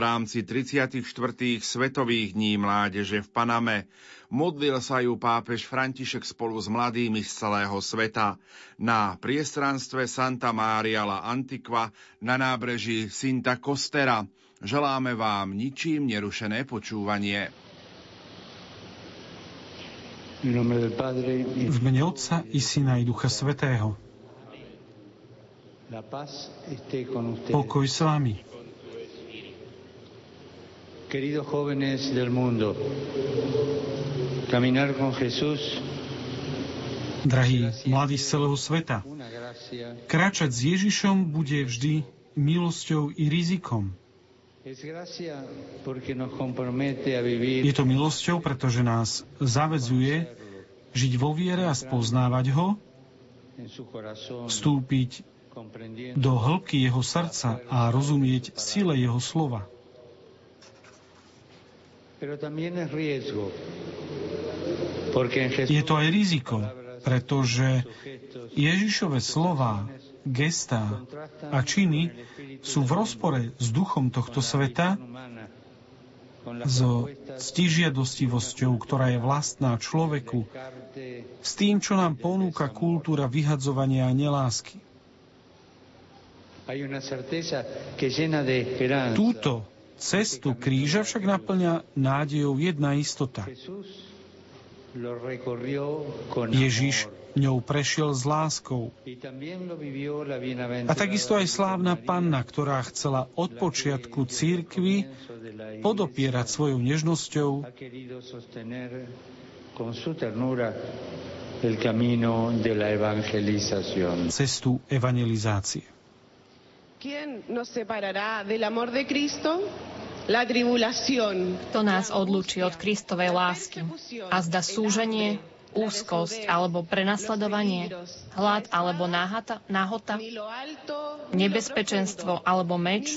rámci 34. Svetových dní mládeže v Paname. Modlil sa ju pápež František spolu s mladými z celého sveta. Na priestranstve Santa Maria la Antiqua na nábreží Sinta Costera. Želáme vám ničím nerušené počúvanie. V mene Otca i Syna i Ducha Svetého. Pokoj s vami. Queridos jóvenes del mundo, caminar con Jesús Drahí mladí z celého sveta, kráčať s Ježišom bude vždy milosťou i rizikom. Je to milosťou, pretože nás zavedzuje žiť vo viere a spoznávať ho, vstúpiť do hĺbky jeho srdca a rozumieť sile jeho slova. Je to aj riziko, pretože Ježišove slova, gestá a činy sú v rozpore s duchom tohto sveta, so stižiadostivosťou, ktorá je vlastná človeku, s tým, čo nám ponúka kultúra vyhadzovania a nelásky. Túto Cestu kríža však naplňa nádejou jedna istota. Ježiš ňou prešiel s láskou. A takisto aj slávna panna, ktorá chcela od počiatku církvy podopierať svojou nežnosťou cestu evangelizácie. ¿Quién nos separará del amor de Cristo? La tribulación. To nás odlúči od Kristovej lásky. A zda súženie, úzkosť alebo prenasledovanie, hlad alebo náhata, náhota, nebezpečenstvo alebo meč,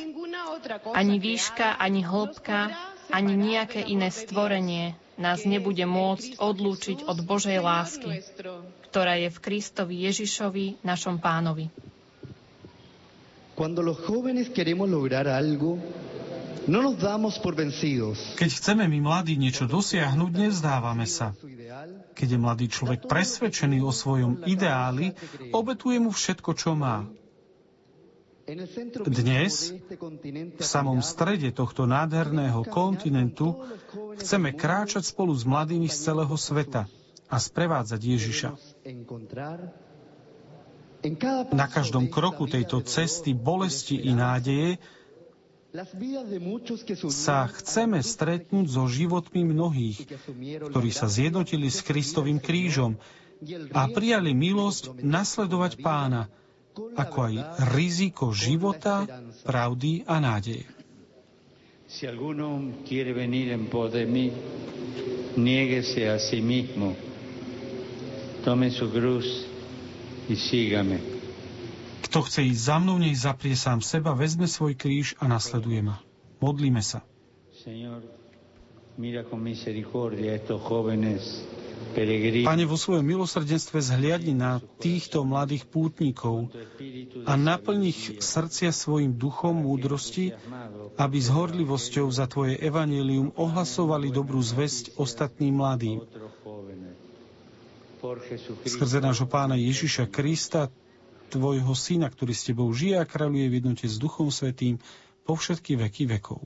ani výška, ani hĺbka, ani nejaké iné stvorenie nás nebude môcť odlúčiť od Božej lásky, ktorá je v Kristovi Ježišovi, našom pánovi. Cuando los jóvenes queremos lograr algo, no nos damos por vencidos. Keď chceme my mladí niečo dosiahnuť, nevzdávame sa. Keď je mladý človek presvedčený o svojom ideáli, obetuje mu všetko, čo má. Dnes, v samom strede tohto nádherného kontinentu, chceme kráčať spolu s mladými z celého sveta a sprevádzať Ježiša. Na každom kroku tejto cesty bolesti i nádeje sa chceme stretnúť so životmi mnohých, ktorí sa zjednotili s Kristovým krížom a prijali milosť nasledovať pána, ako aj riziko života, pravdy a nádeje. Si alguno quiere venir en pos de mí, niéguese a sí mismo, tome su cruz i sígame. Kto chce ísť za mnou, nech zaprie sám seba, vezme svoj kríž a nasleduje ma. Modlíme sa. Pane, vo svojom milosrdenstve zhliadni na týchto mladých pútnikov a naplň ich srdcia svojim duchom múdrosti, aby s horlivosťou za Tvoje evanelium ohlasovali dobrú zväzť ostatným mladým. Skrze nášho pána Ježiša Krista, tvojho syna, ktorý s tebou žije a kráľuje v jednote s Duchom Svetým po všetky veky vekov.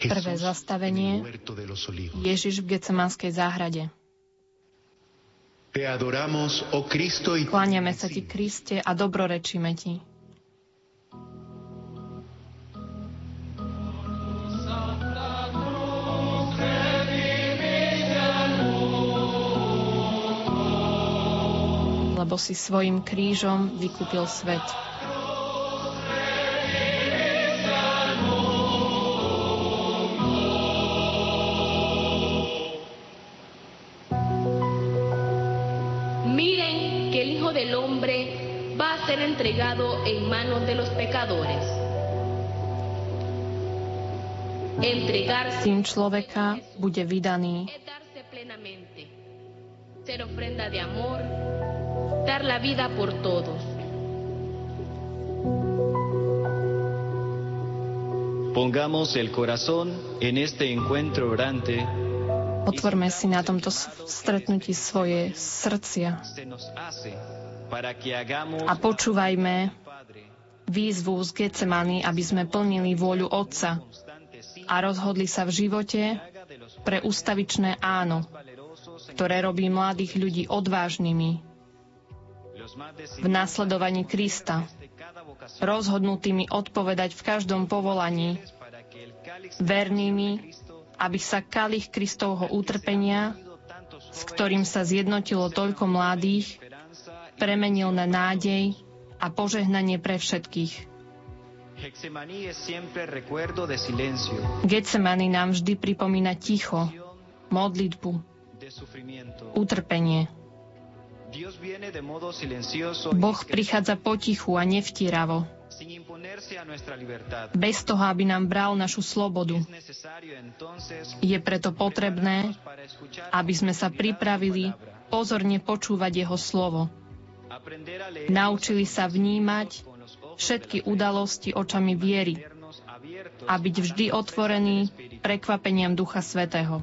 Prvé zastavenie Ježiš v Gecemánskej záhrade. Kláňame sa Ti, Kriste, a dobrorečíme Ti. lebo si svojim krížom vykúpil svet. Manos de los pecadores. Syn človeka bude vydaný. Ser ofrenda de amor, dar la vida por todos. Pongamos el corazón en este encuentro orante. Otvorme si na tomto stretnutí svoje srdcia a počúvajme výzvu z Getsemany, aby sme plnili vôľu Otca a rozhodli sa v živote pre ustavičné áno, ktoré robí mladých ľudí odvážnymi, v následovaní Krista, rozhodnutými odpovedať v každom povolaní, vernými, aby sa kalich Kristovho utrpenia, s ktorým sa zjednotilo toľko mladých, premenil na nádej a požehnanie pre všetkých. Getsemani nám vždy pripomína ticho, modlitbu, utrpenie. Boh prichádza potichu a nevtíravo. Bez toho, aby nám bral našu slobodu. Je preto potrebné, aby sme sa pripravili pozorne počúvať Jeho slovo. Naučili sa vnímať všetky udalosti očami viery a byť vždy otvorený prekvapeniam Ducha Svetého.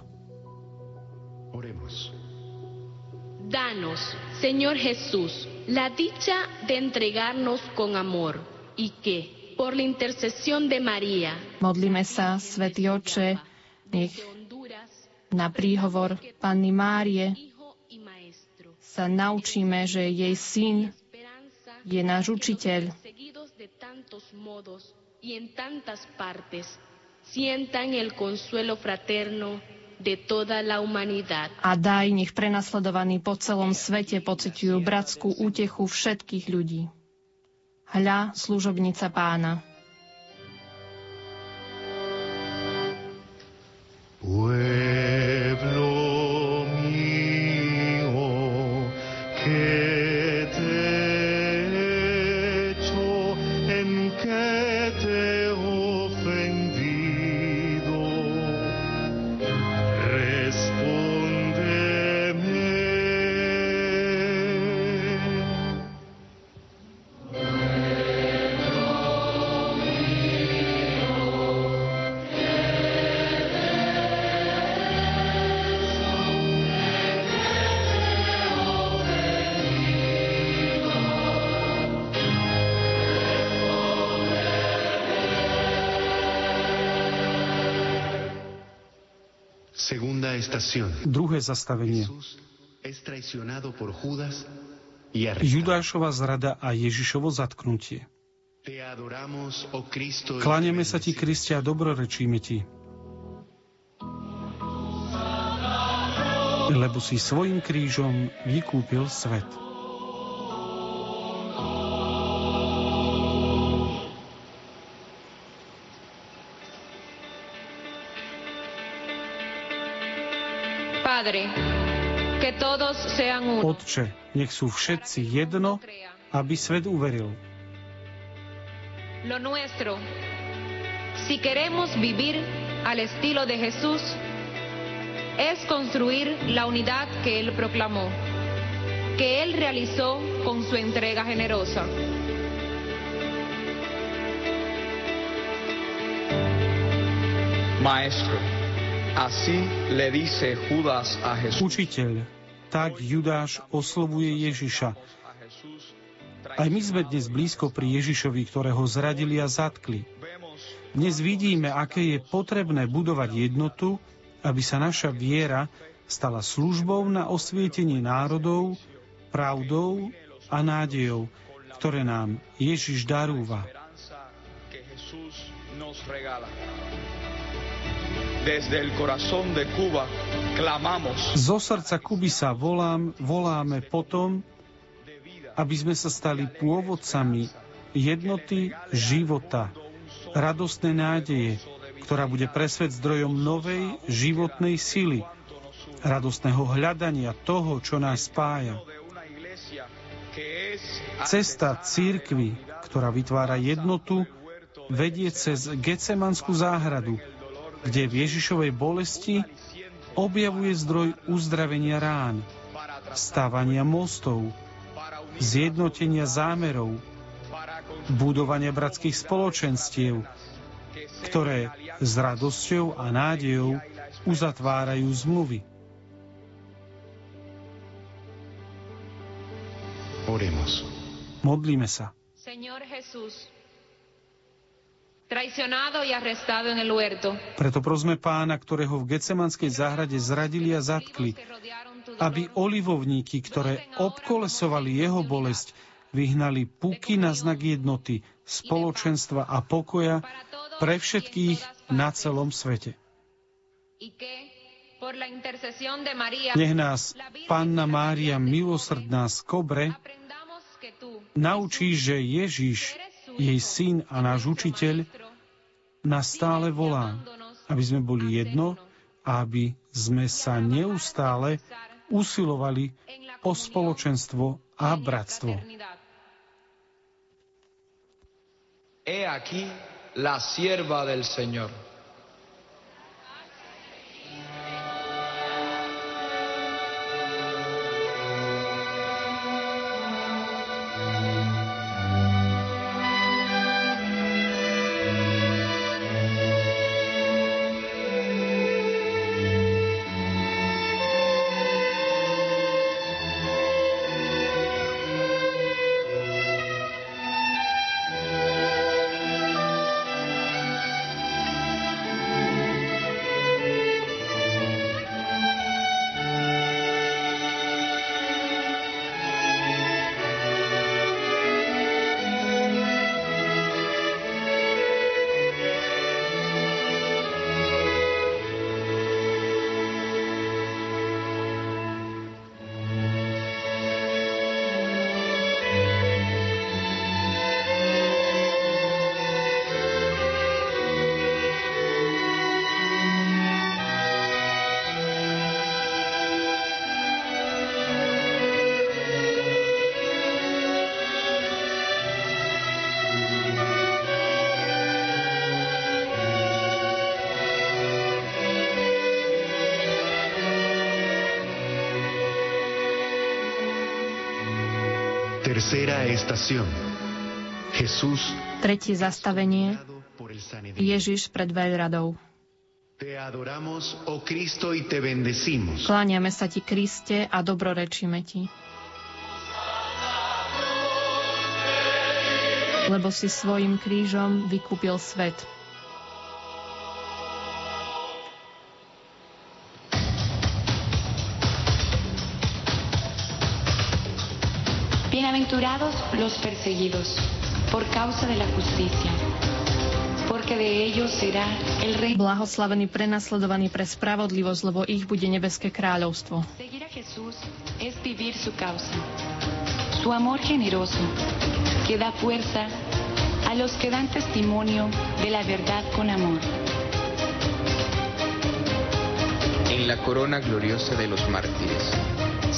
Danos, Señor Jesús, la dicha de entregarnos con amor y que, por la intercesión de María, Modlíme sa, Svetý Oče, nech na príhovor Panny Márie sa naučíme, že jej syn je náš učiteľ. Y en tantas partes sientan el consuelo fraterno de toda la humanidad. A daj, nech prenasledovaní po celom svete pociťujú bratskú útechu všetkých ľudí. Hľa, služobnica pána. Druhé zastavenie. Judášova zrada a Ježišovo zatknutie. Oh Kláňame sa ti, Kristia, dobrorečíme ti. Lebo si svojim krížom vykúpil svet. Otče, nech sú všetci jedno, aby svet uveril. Lo nuestro, si queremos vivir al estilo de Jesús, es construir la unidad que Él proclamó, que Él realizó con su entrega generosa. Maestro, así le dice Judas a Jesús. Učiteľ, tak Judáš oslovuje Ježiša. Aj my sme dnes blízko pri Ježišovi, ktorého zradili a zatkli. Dnes vidíme, aké je potrebné budovať jednotu, aby sa naša viera stala službou na osvietenie národov, pravdou a nádejou, ktoré nám Ježiš darúva. Zo srdca Kuby sa volám, voláme potom, aby sme sa stali pôvodcami jednoty života, radostnej nádeje, ktorá bude pre svet zdrojom novej životnej sily, radostného hľadania toho, čo nás spája. Cesta církvy, ktorá vytvára jednotu, vedie cez Gecemanskú záhradu, kde v Ježišovej bolesti objavuje zdroj uzdravenia rán, stávania mostov, zjednotenia zámerov, budovania bratských spoločenstiev, ktoré s radosťou a nádejou uzatvárajú zmluvy. Oremos. Modlíme sa. Señor Jesús, traicionado y arrestado en el huerto. Preto prosme pána, ktorého v Gecemanskej záhrade zradili a zatkli, aby olivovníky, ktoré obkolesovali jeho bolesť, vyhnali puky na znak jednoty, spoločenstva a pokoja pre všetkých na celom svete. Nech nás Panna Mária milosrdná z Kobre naučí, že Ježiš, jej syn a náš učiteľ, nás stále volá, aby sme boli jedno a aby sme sa neustále usilovali o spoločenstvo a bratstvo. He aquí la sierva del Señor. Tretie zastavenie. Ježiš pred veľradou. Oh. Kláňame sa ti, Kriste, a dobrorečíme ti. Lebo si svojim krížom vykúpil svet. Bienaventurados los perseguidos por causa de la justicia, porque de ellos será el rey. Blahoslavení prenasledovaní pre spravodlivosť, lebo ich bude nebeské kráľovstvo. Seguir a Jesús es vivir su causa, su amor generoso, que da fuerza a los que dan testimonio de la verdad con amor. En la corona gloriosa de los mártires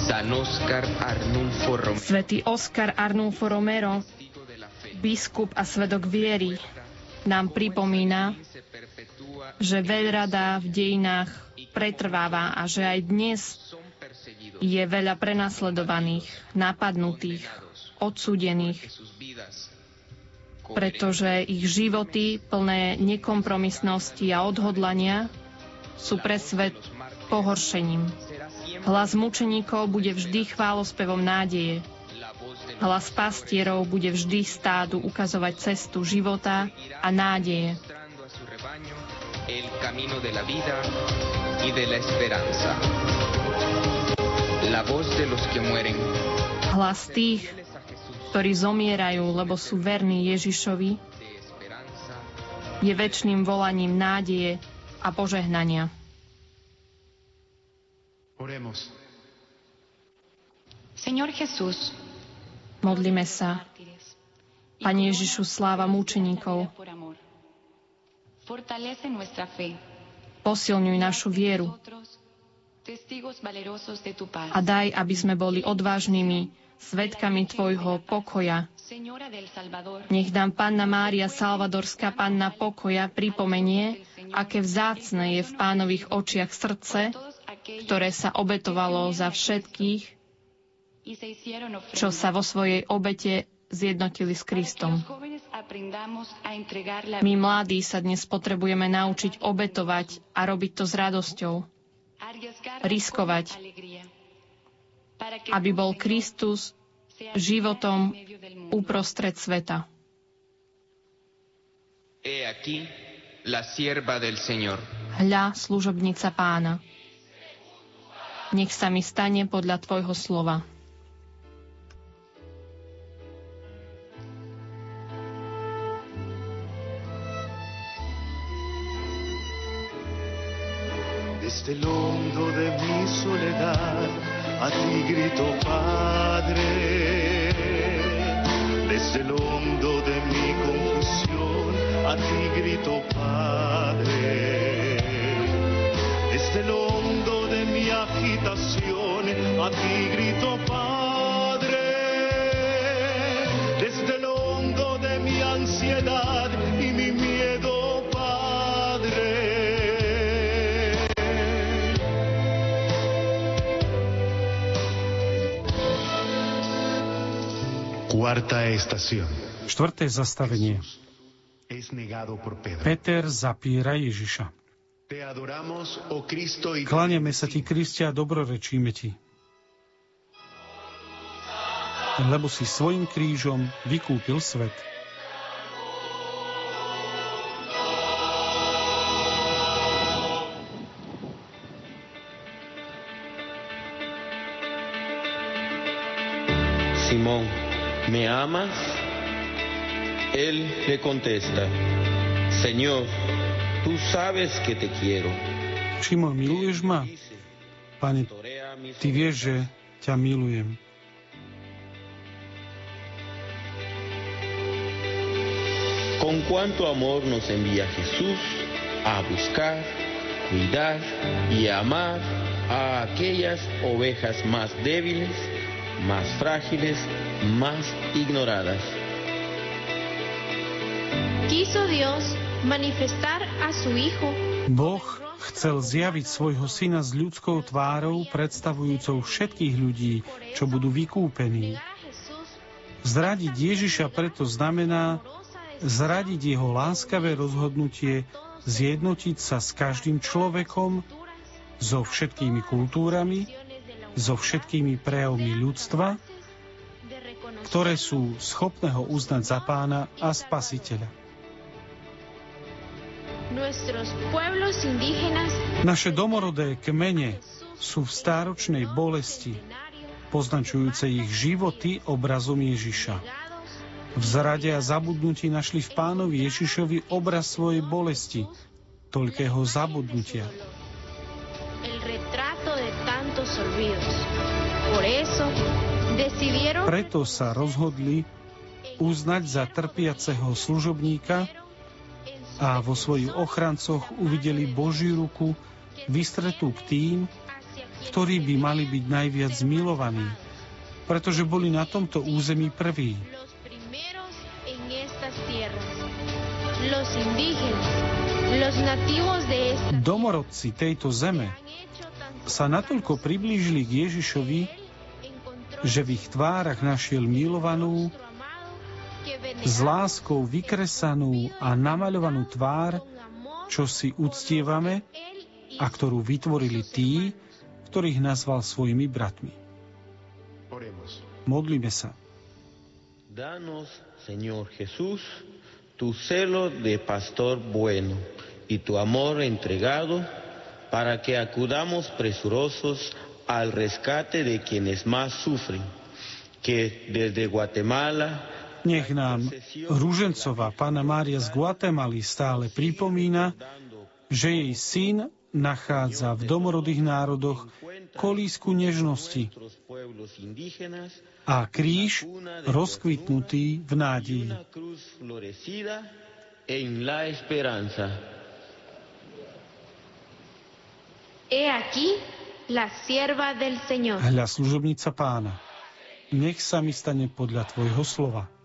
San Oscar Arnulfo Romero. Svetý Oscar Arnulfo Romero, biskup a svedok viery, nám pripomína, že veľrada v dejinách pretrváva a že aj dnes je veľa prenasledovaných, napadnutých, odsúdených, pretože ich životy plné nekompromisnosti a odhodlania sú pre svet pohoršením. Hlas mučeníkov bude vždy chválospevom nádeje. Hlas pastierov bude vždy stádu ukazovať cestu života a nádeje. el camino de la vida y de la esperanza. La voz de los que mueren. Hlas tých, ktorí zomierajú, lebo sú verní Ježišovi, je väčšným volaním nádeje a požehnania. Oremos. Señor Jesús, Modlíme sa. Pane Ježišu, sláva múčeníkov. Posilňuj našu vieru a daj, aby sme boli odvážnymi svetkami Tvojho pokoja. Nech nám Panna Mária Salvadorská Panna pokoja pripomenie, aké vzácne je v pánových očiach srdce, ktoré sa obetovalo za všetkých, čo sa vo svojej obete zjednotili s Kristom. My mladí sa dnes potrebujeme naučiť obetovať a robiť to s radosťou. Riskovať, aby bol Kristus životom uprostred sveta. Hľa, služobnica pána. Nech sa mi stane podľa. Desde el hondo de mi soledad, a ti grito, Padre. Desde el hondo de mi confusión, a ti grito, Padre. Desde el hondo agitación, a ti grito, Padre. Desde el hondo de mi ansiedad y mi miedo, Padre. Cuarta estación. Štvrté zastavenie. Peter zapíra Ježiša. Kláňame sa ti, Kristi, a dobrorečíme ti. Lebo si svojim krížom vykúpil svet. Simón, ¿me amas? Él le contesta, Señor, tú sabes que te quiero. Šimon, miluješ ma? Pane, ty vieš, že ťa milujem. Con cuánto amor nos envía Jesús a buscar, cuidar y amar a aquellas ovejas más débiles, más frágiles, más ignoradas. Quiso Dios manifestar a su Hijo. Boh chcel zjaviť svojho syna s ľudskou tvárou, predstavujúcou všetkých ľudí, čo budú vykúpení. Zradiť Ježiša preto znamená zradiť jeho láskavé rozhodnutie zjednotiť sa s každým človekom, so všetkými kultúrami, so všetkými prejavmi ľudstva, ktoré sú schopné ho uznať za pána a spasiteľa. Naše domorodé kmene sú v stáročnej bolesti, poznačujúce ich životy obrazom Ježiša. V zrade a zabudnutí našli v pánovi Ježišovi obraz svojej bolesti, toľkého zabudnutia. Preto sa rozhodli uznať za trpiaceho služobníka a vo svojich ochrancoch uvideli Božiu ruku vystretú k tým, ktorí by mali byť najviac zmilovaní, pretože boli na tomto území prví. Domorodci tejto zeme sa natoľko priblížili k Ježišovi, že v ich tvárach našiel milovanú, s láskou vykresanú a namaľovanú tvár, čo si uctievame a ktorú vytvorili tí, ktorých nazval svojimi bratmi. Modlíme sa. Danos, Señor Jesús, tu celo de pastor bueno y tu amor entregado para que acudamos presurosos al rescate de quienes más sufren, que desde Guatemala nech nám Rúžencová Pána Mária z Guatemaly stále pripomína, že jej syn nachádza v domorodých národoch kolísku nežnosti a kríž rozkvitnutý v nádeji. Hľa služobnica pána. Nech sa mi stane podľa tvojho slova.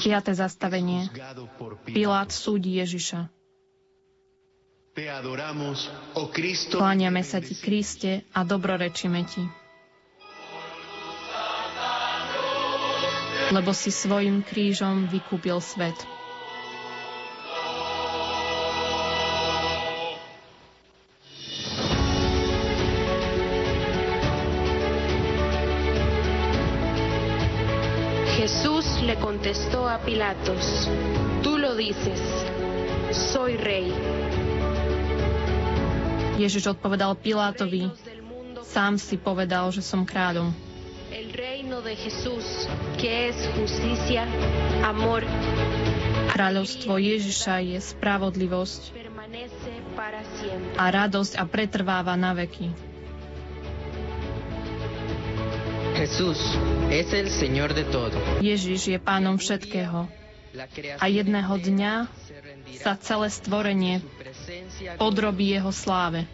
Piaté zastavenie. Pilát súdi Ježiša. Kláňame sa ti, Kriste, a dobrorečíme ti. Lebo si svojim krížom vykúpil svet. Contestó a Pilatos, tú lo dices, soy rey. Ježiš odpovedal Pilátovi, sám si povedal, že som kráľom. El reino de Jesús, que es justicia, amor. Kráľovstvo Ježiša je spravodlivosť a radosť a pretrváva na veky. Jesús es el Señor de todo. Ježiš je pánom všetkého. A jedného dňa sa celé stvorenie podrobí jeho sláve.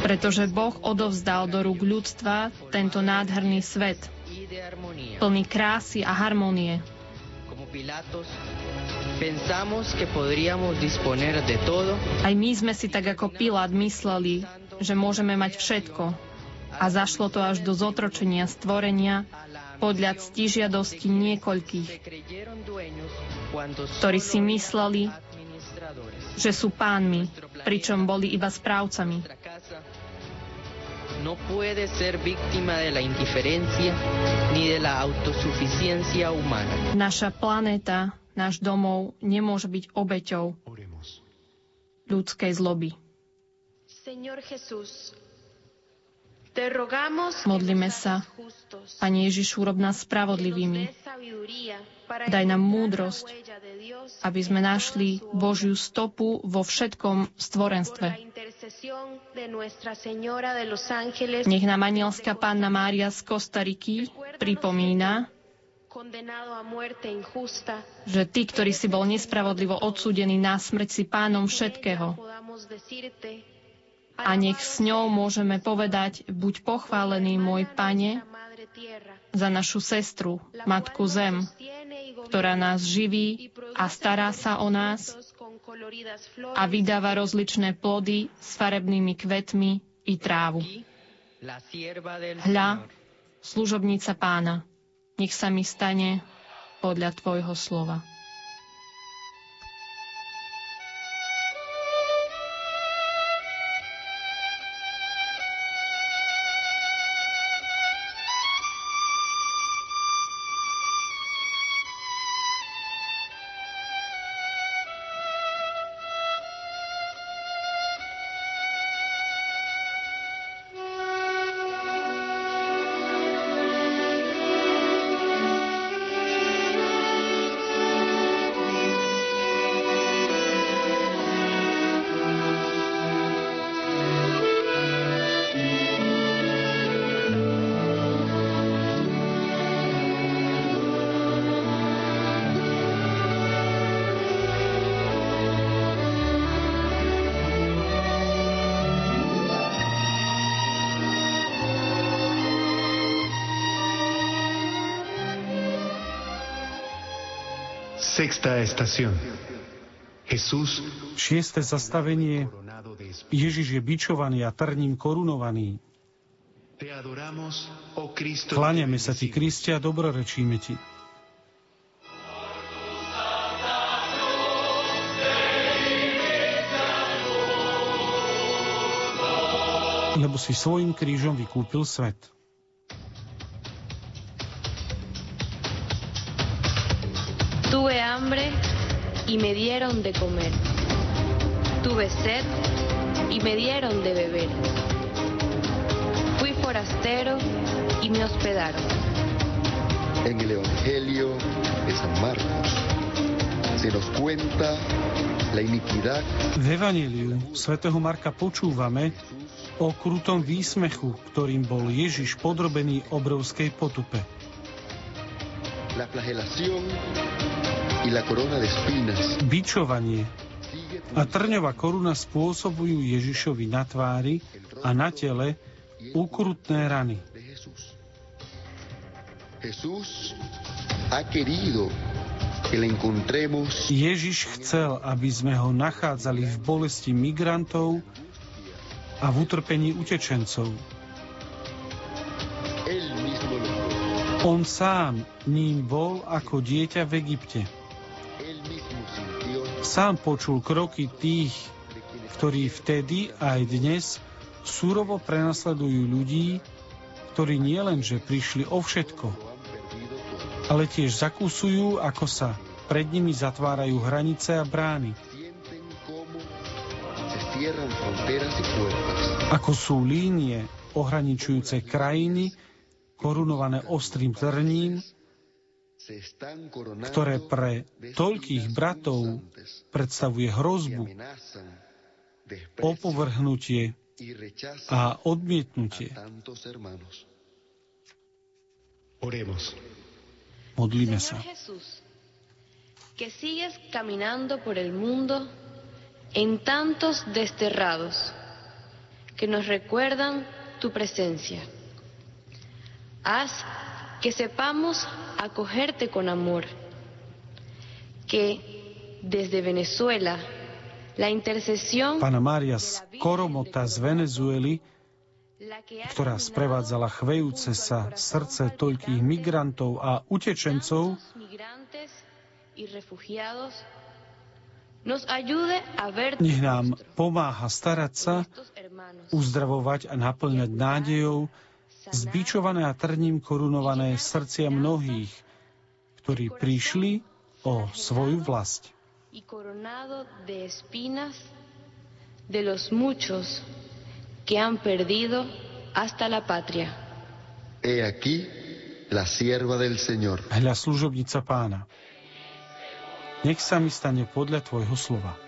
Pretože Boh odovzdal do rúk ľudstva tento nádherný svet, plný krásy a harmonie. Aj my sme si tak ako Pilát mysleli, že môžeme mať všetko. A zašlo to až do zotročenia stvorenia podľa ctižiadosti niekoľkých, ktorí si mysleli, že sú pánmi, pričom boli iba správcami. No puede ser víctima de la indiferencia ni de la autosuficiencia humana. Naša planéta, náš domov nemôže byť obeťou ľudskej zloby. Modlíme sa. Pane Ježišu, rob nás spravodlivými. Daj nám múdrosť, aby sme našli Božiu stopu vo všetkom stvorenstve. Nech nám anielská Panna Mária z Kostariky pripomína, že tí, ktorí si bol nespravodlivo odsúdený na smrť, si pánom všetkého a nech s ňou môžeme povedať, buď pochválený môj Pane za našu sestru, Matku Zem, ktorá nás živí a stará sa o nás a vydáva rozličné plody s farebnými kvetmi i trávu. Hľa, služobnica pána, nech sa mi stane podľa tvojho slova. Šieste zastavenie. Ježiš je bičovaný a trním korunovaný. Kláňame sa ti, Kriste, a dobrorečíme ti. Lebo si svojim krížom vykúpil svet. Hambre y me dieron de comer. Tuve sed y me dieron de beber. Fui forastero y me hospedaron. En el Evangelio de San Marcos se nos cuenta la iniquidad. V Evangeliu svätého Marka počúvame o krutom výsmechu, ktorým bol Ježiš podrobený obrovskej potupe. La flagelación Bičovanie a trňová koruna spôsobujú Ježišovi na tvári a na tele ukrutné rany. Ježiš chcel, aby sme ho nachádzali v bolesti migrantov a v utrpení utečencov. On sám ním bol ako dieťa v Egypte. Sám počul kroky tých, ktorí vtedy aj dnes súrovo prenasledujú ľudí, ktorí nielenže prišli o všetko, ale tiež zakúsujú, ako sa pred nimi zatvárajú hranice a brány. Ako sú línie ohraničujúce krajiny, korunované ostrým trním, ktoré pre toľkých bratov predstavuje hrozbu, opovrhnutie a odmietnutie. Modlíme sa. que sigues caminando por el mundo en tantos desterrados que nos recuerdan tu presencia. Haz que sepamos acogerte con amor, que desde Venezuela la intercesión Pana Mária z Koromota z Venezuely, ktorá sprevádzala chvejúce sa srdce toľkých migrantov a utečencov, nech nám pomáha starať sa, uzdravovať a naplňať nádejou zbičované a trním korunované srdcia mnohých, ktorí prišli o svoju vlast. De los muchos que han perdido hasta la patria. He aquí la sierva del Señor. Hľa služobnica pána. Nech sa mi stane podľa tvojho slova.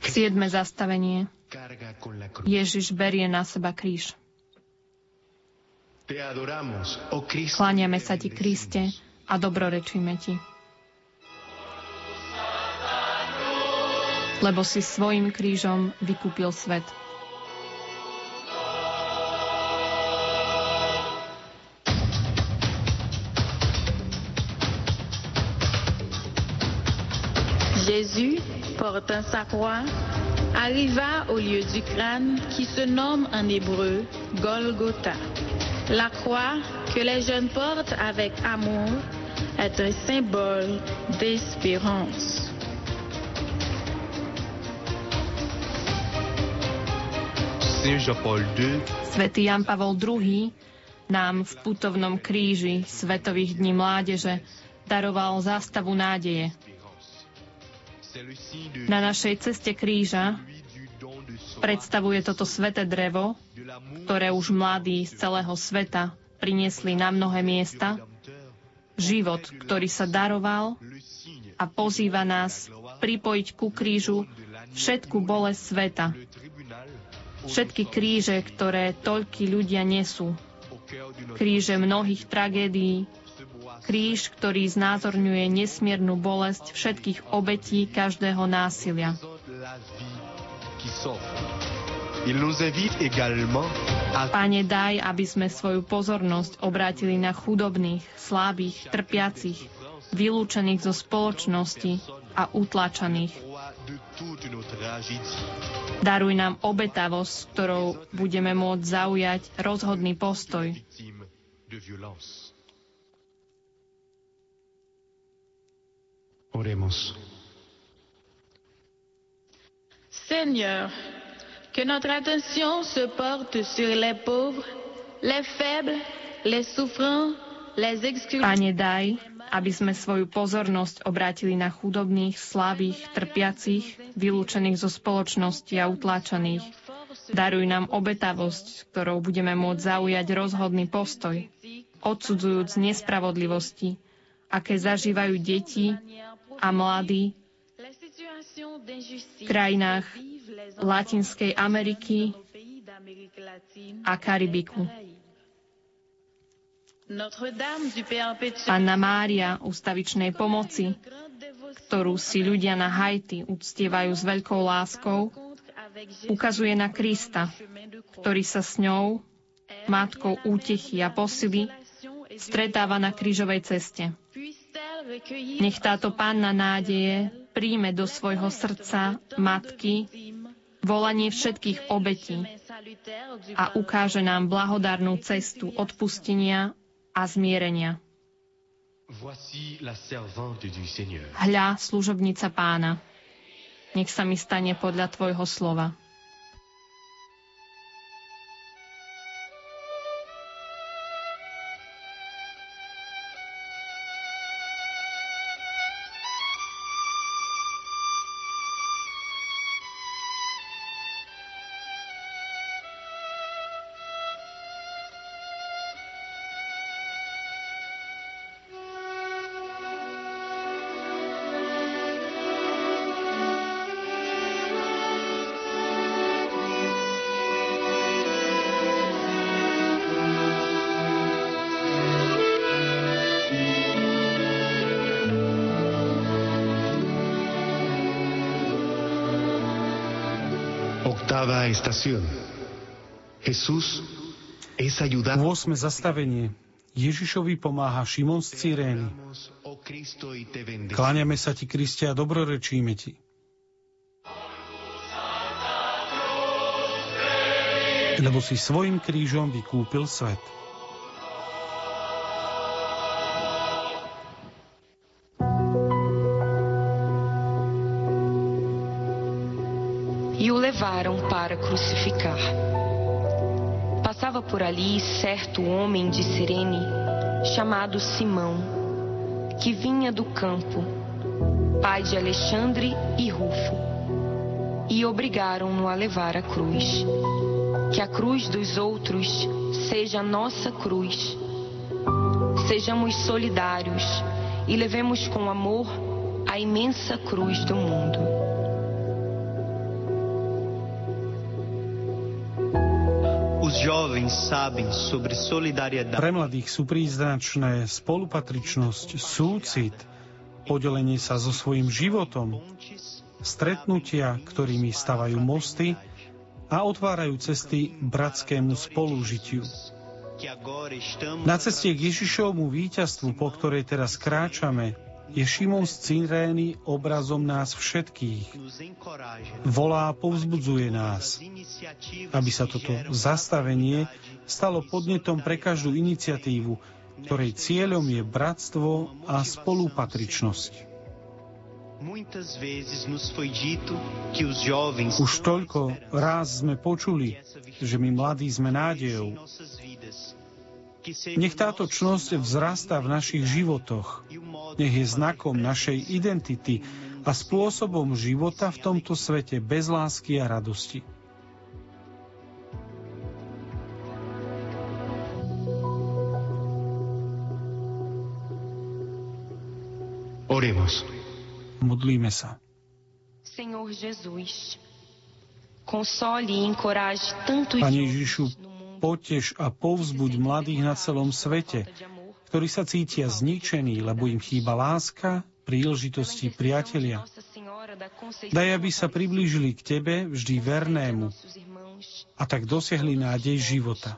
Siedme zastavenie. Ježiš berie na seba kríž. Kláňame sa ti, Kriste, a dobrorečíme ti. lebo si svojim krížom vykúpil svet. Portant sa croix, arriva au lieu du crâne qui se nomme en hébreu Golgotha. La croix que les jeunes portent avec amour est un symbole d'espérance. Svetý Jan Pavol II nám v putovnom kríži Svetových dní mládeže daroval zástavu nádeje. Na našej ceste kríža predstavuje toto sveté drevo, ktoré už mladí z celého sveta priniesli na mnohé miesta, život, ktorý sa daroval a pozýva nás pripojiť ku krížu všetku bolesť sveta, všetky kríže, ktoré toľky ľudia nesú. Kríže mnohých tragédií, kríž, ktorý znázorňuje nesmiernu bolesť všetkých obetí každého násilia. Pane, daj, aby sme svoju pozornosť obrátili na chudobných, slabých, trpiacich, vylúčených zo spoločnosti a utlačaných. Daruj nám obetavosť, ktorou budeme môcť zaujať rozhodný postoj. Oremos. Seigneur, que notre attention se porte sur les pauvres, les faibles, les souffrants, les exclus. Pane, daj, aby sme svoju pozornosť obrátili na chudobných, slabých, trpiacich, vylúčených zo spoločnosti a utláčaných. Daruj nám obetavosť, ktorou budeme môcť zaujať rozhodný postoj, odsudzujúc nespravodlivosti, aké zažívajú deti a mladí v krajinách Latinskej Ameriky a Karibiku. Panna Mária ústavičnej pomoci, ktorú si ľudia na Haiti uctievajú s veľkou láskou, ukazuje na Krista, ktorý sa s ňou, matkou útechy a posily, stretáva na krížovej ceste. Nech táto panna nádeje príjme do svojho srdca matky volanie všetkých obetí a ukáže nám blahodárnu cestu odpustenia a zmierenia. Hľa, služobnica pána, nech sa mi stane podľa tvojho slova. Octava estación. Jesús es ayudado. 8. zastavenie. Ježišovi pomáha Šimon z Cyrény. Kláňame sa ti, Kriste, a dobrorečíme ti. Lebo si svojim krížom vykúpil svet. Para crucificar. Passava por ali certo homem de Cirene, chamado Simão, que vinha do campo, pai de Alexandre e Rufo, e obrigaram-no a levar a cruz. Que a cruz dos outros seja a nossa cruz. Sejamos solidários e levemos com amor a imensa cruz do mundo. Pre mladých sú príznačné spolupatričnosť, súcit, podelenie sa so svojím životom, stretnutia, ktorými stavajú mosty a otvárajú cesty bratskému spolužitiu. Na ceste k Ježišovmu víťazstvu, po ktorej teraz kráčame, je Šimon z Cyrény obrazom nás všetkých. Volá a povzbudzuje nás, aby sa toto zastavenie stalo podnetom pre každú iniciatívu, ktorej cieľom je bratstvo a spolupatričnosť. Už toľko ráz sme počuli, že my mladí sme nádejou. Nech táto čnosť vzrastá v našich životoch. Nech je znakom našej identity a spôsobom života v tomto svete bez lásky a radosti. Oremos. Modlíme sa. Senhor Jesus, console e encoraje Pane Ježišu, potež a povzbuď mladých na celom svete, ktorí sa cítia zničení, lebo im chýba láska, príležitosti, priatelia. Daj, aby sa priblížili k Tebe vždy vernému a tak dosiahli nádej života.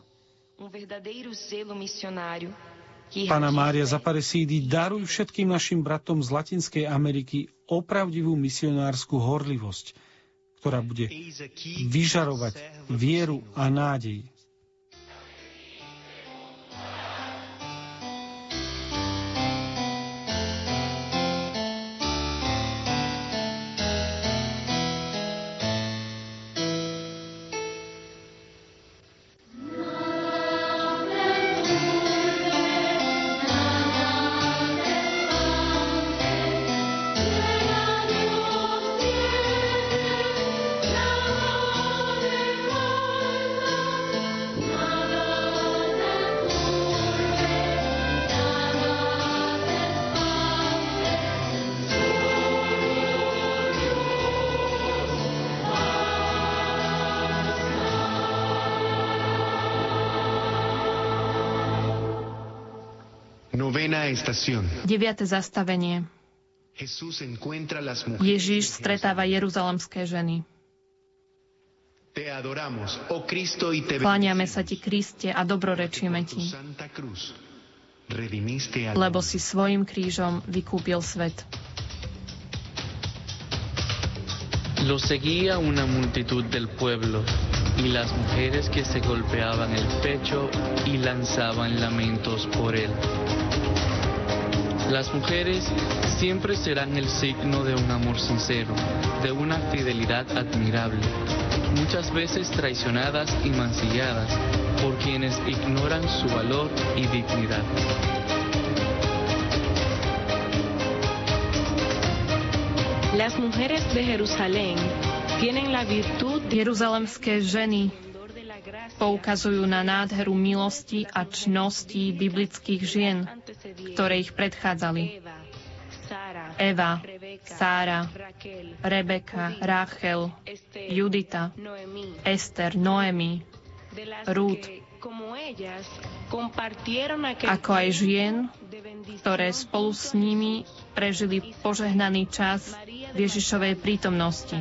Pana Mária Zaparesídy, daruj všetkým našim bratom z Latinskej Ameriky opravdivú misionárskú horlivosť, ktorá bude vyžarovať vieru a nádej. Deviate zastavenie. Ježiš stretáva jeruzalemské ženy. Oh Kláňame sa ti, Kriste, a dobrorečíme ti, lebo si svojim krížom vykúpil svet. Lo seguía una multitud del pueblo y las mujeres que se golpeaban el pecho y lanzaban lamentos por él. Las mujeres siempre serán el signo de un amor sincero, de una fidelidad admirable, muchas veces traicionadas y mancilladas por quienes ignoran su valor y dignidad. Las mujeres de Jerusalén tienen la virtud de... Ženy poukazujú na nádheru milosti a čnosti biblických žien, ktoré ich predchádzali. Eva, Sára, Rebeka, Ráchel, Judita, Ester, Noemi, Rút, ako aj žien, ktoré spolu s nimi prežili požehnaný čas v Ježišovej prítomnosti.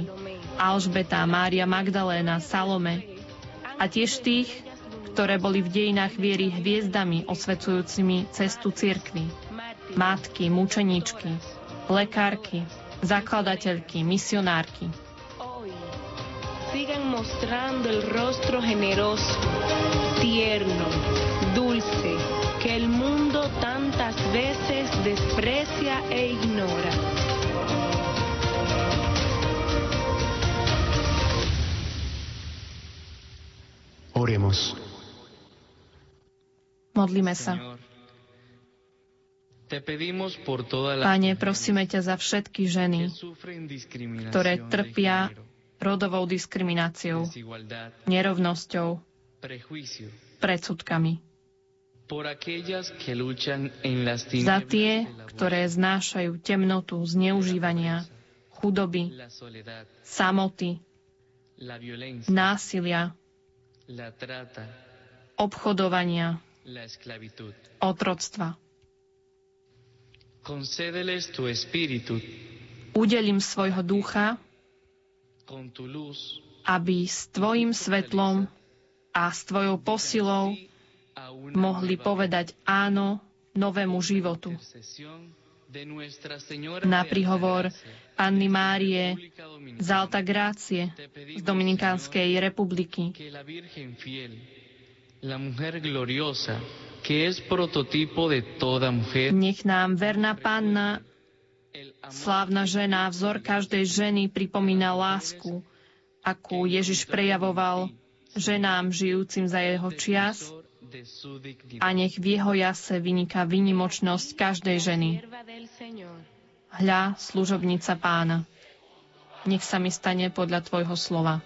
Alžbeta, Mária Magdaléna, Salome, a tiež tých, ktoré boli v dejinách viery hviezdami osvecujúcimi cestu cirkvy. Matky, mučeníčky, lekárky, zakladateľky, misionárky. Sigan mostrando el rostro generoso, tierno, dulce, que el mundo tantas veces desprecia e ignora. Oremos. Modlíme sa. Pane, prosíme ťa za všetky ženy, ktoré trpia rodovou diskrimináciou, nerovnosťou, predsudkami. Za tie, ktoré znášajú temnotu, zneužívania, chudoby, samoty, násilia, obchodovania, otroctva. Udelím svojho ducha aby s Tvojim svetlom a s Tvojou posilou mohli povedať áno novému životu. Na príhovor Panny Márie z Alta Grácie z Dominikánskej republiky. Nech nám verná panna, slávna žena, vzor každej ženy pripomína lásku, akú Ježiš prejavoval ženám žijúcim za jeho čias a nech v jeho jase vyniká vynimočnosť každej ženy. Hľa, služobnica pána. Nech sa mi stane podľa tvojho slova.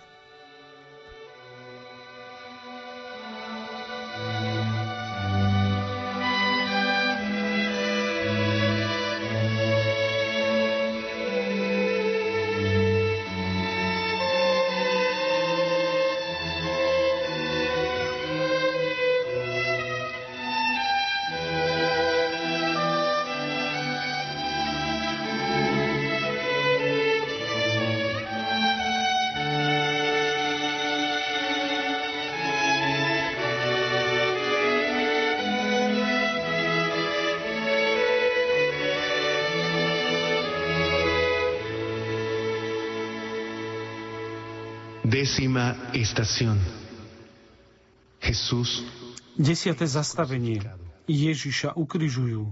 Décima estación. Jesús. Desiate zastavenie. Ježiša ukrižujú.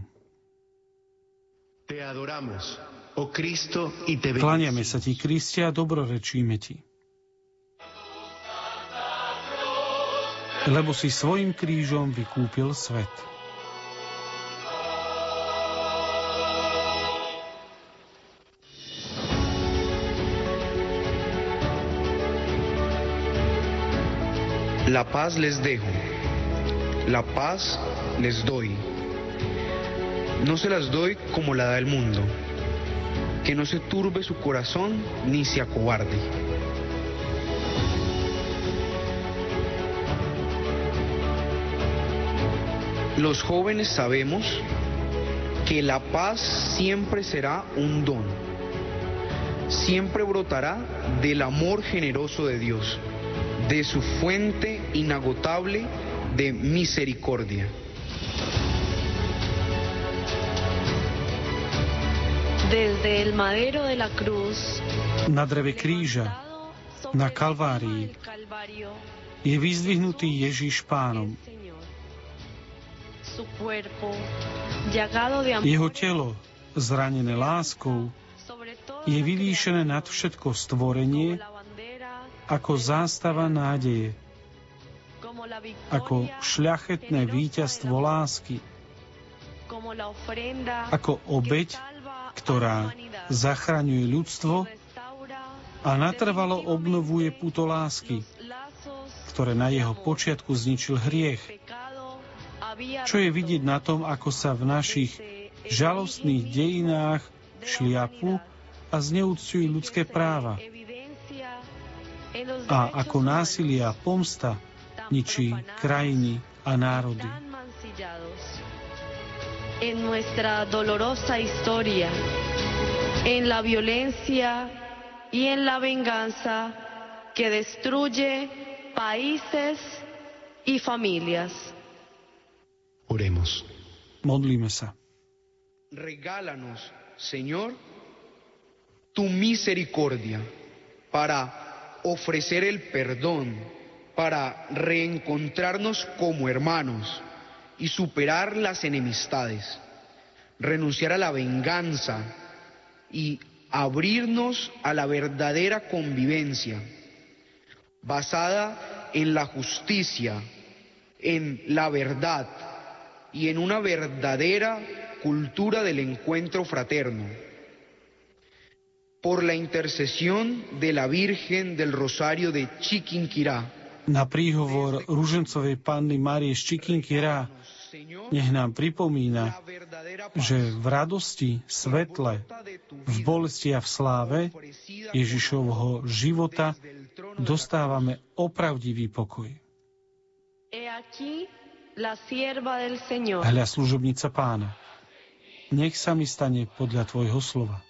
Te adoramos, oh Cristo, y te Kláňame sa ti, Kriste, a dobrorečíme ti. Lebo si svojim krížom vykúpil svet. La paz les dejo, la paz les doy. No se las doy como la da el mundo, que no se turbe su corazón ni se acobarde. Los jóvenes sabemos que la paz siempre será un don, siempre brotará del amor generoso de Dios de su fuente inagotable de misericordia. Desde el madero de la cruz, na dreve kríža, na Kalvárii, je vyzdvihnutý Ježiš pánom. Jeho telo, zranené láskou, je vyvýšené nad všetko stvorenie ako zástava nádeje, ako šľachetné víťazstvo lásky, ako obeď, ktorá zachraňuje ľudstvo a natrvalo obnovuje puto lásky, ktoré na jeho počiatku zničil hriech. Čo je vidieť na tom, ako sa v našich žalostných dejinách šliapu a zneúctujú ľudské práva. a ako násilie a pomsta ničí krajiny a národy. En nuestra dolorosa historia, en la violencia y en la venganza que destruye países y familias. Oremos. Modlíme sa. Regálanos, Señor, tu misericordia para ofrecer el perdón para reencontrarnos como hermanos y superar las enemistades, renunciar a la venganza y abrirnos a la verdadera convivencia, basada en la justicia, en la verdad y en una verdadera cultura del encuentro fraterno por la intercesión de la Virgen del Rosario de Chiquinquirá. Na príhovor Ružencovej panny Márie Chiquinquirá nech nám pripomína, že v radosti, svetle, v bolesti a v sláve Ježišovho života dostávame opravdivý pokoj. Hľa služobnica pána, nech sa mi stane podľa tvojho slova.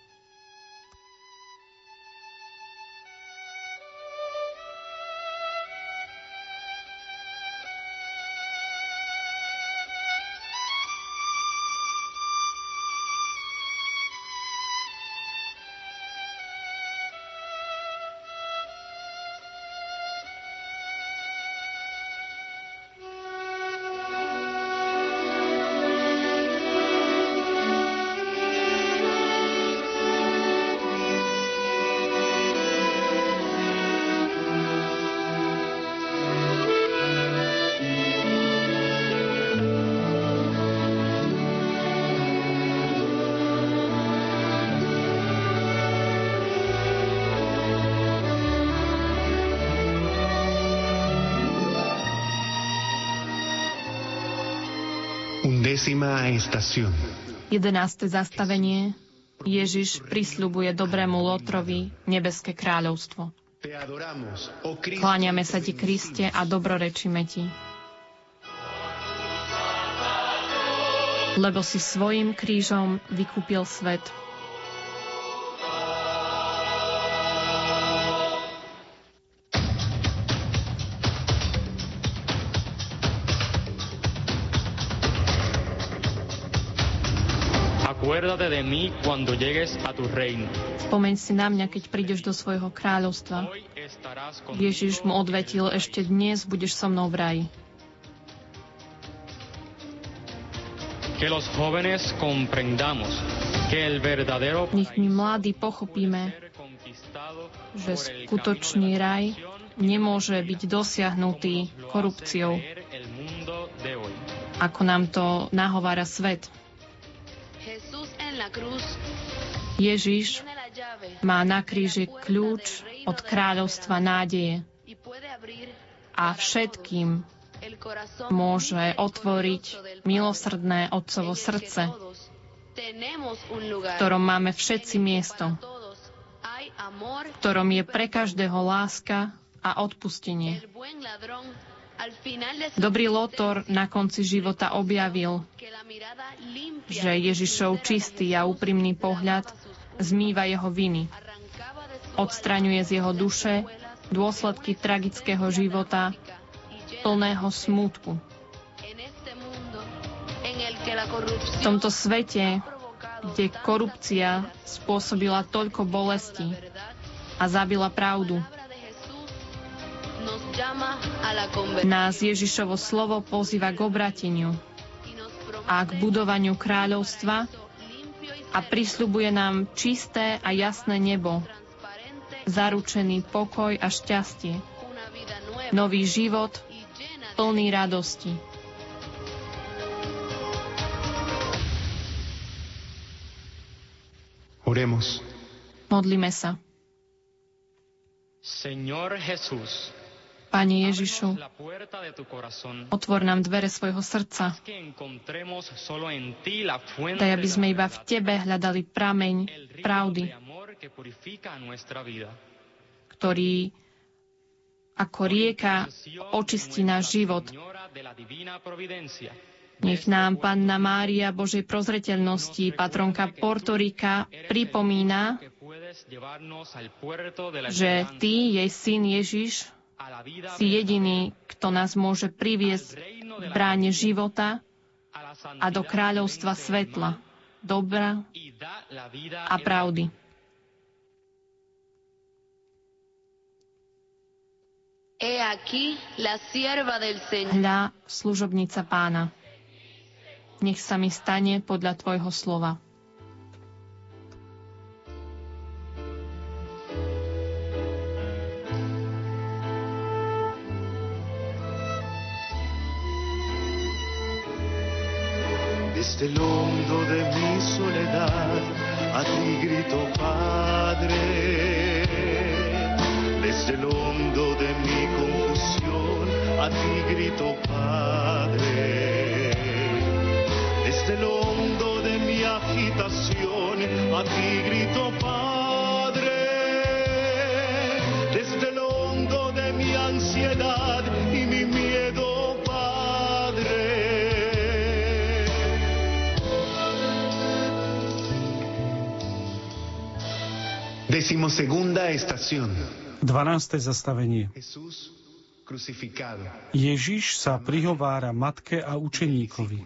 Décima estación. Jedenácté zastavenie. Ježiš prisľubuje dobrému Lotrovi nebeské kráľovstvo. Kláňame sa ti, Kriste, a dobrorečíme ti. Lebo si svojim krížom vykúpil svet. Acuérdate de mí cuando llegues a tu reino. Spomeň si na mňa, keď prídeš do svojho kráľovstva. Ježiš mu odvetil, ešte dnes budeš so mnou v raji. Que los jóvenes comprendamos que el verdadero Nech my mladí pochopíme, že skutočný raj nemôže byť dosiahnutý korupciou, ako nám to nahovára svet. Ježiš má na kríži kľúč od kráľovstva nádeje. A všetkým môže otvoriť milosrdné Otcovo srdce, v ktorom máme všetci miesto, v ktorom je pre každého láska a odpustenie. Dobrý Lotor na konci života objavil, že Ježišov čistý a úprimný pohľad zmýva jeho viny. Odstraňuje z jeho duše dôsledky tragického života plného smútku. V tomto svete, kde korupcia spôsobila toľko bolesti a zabila pravdu, nás Ježišovo slovo pozýva k obrateniu a k budovaniu kráľovstva a prisľubuje nám čisté a jasné nebo, zaručený pokoj a šťastie, nový život plný radosti. Oremos. Modlíme sa. Señor Jesús, Pane Ježišu, otvor nám dvere svojho srdca. Daj, aby sme iba v Tebe hľadali prameň pravdy, ktorý ako rieka očistí náš život. Nech nám Panna Mária Božej prozreteľnosti, patronka Portorika, pripomína, že Ty, jej syn Ježiš, si jediný, kto nás môže priviesť v bráne života a do kráľovstva svetla, dobra a pravdy. Hľa, služobnica pána. Nech sa mi stane podľa Tvojho slova. Desde el hondo de mi soledad, a ti grito, Padre. Desde el hondo de mi confusión, a ti grito, Padre. Desde el hondo de mi agitación, a ti grito, Padre. Desde el hondo de mi ansiedad y mi miedo, Decimosegunda estación. 12. zastavenie. Ježiš sa prihovára matke a učeníkovi.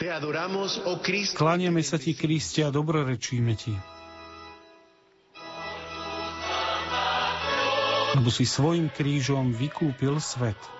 Oh. Kláňame sa ti, Kriste, a dobrorečíme ti. Lebo si svojim krížom vykúpil svet.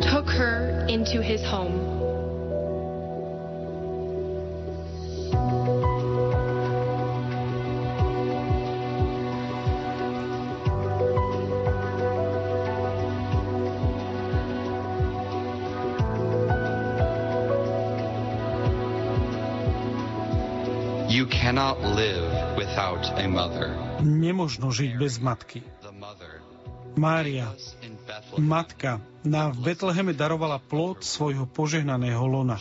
took her into his home. You cannot live without a mother. Nemožno žiť bez matky. Mária, matka, nám v Betleheme darovala plod svojho požehnaného lona.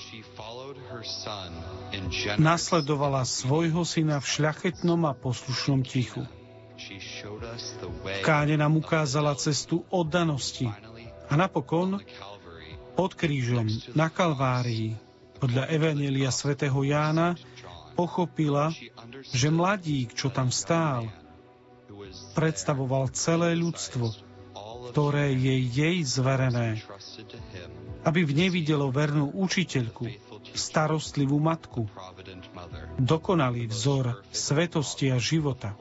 Nasledovala svojho syna v šľachetnom a poslušnom tichu. V káne nám ukázala cestu oddanosti a napokon pod krížom na Kalvárii podľa Evanelia svätého Jána pochopila, že mladík, čo tam stál, predstavoval celé ľudstvo, ktoré je jej zverené, aby v nej videlo vernú učiteľku, starostlivú matku, dokonalý vzor svetosti a života.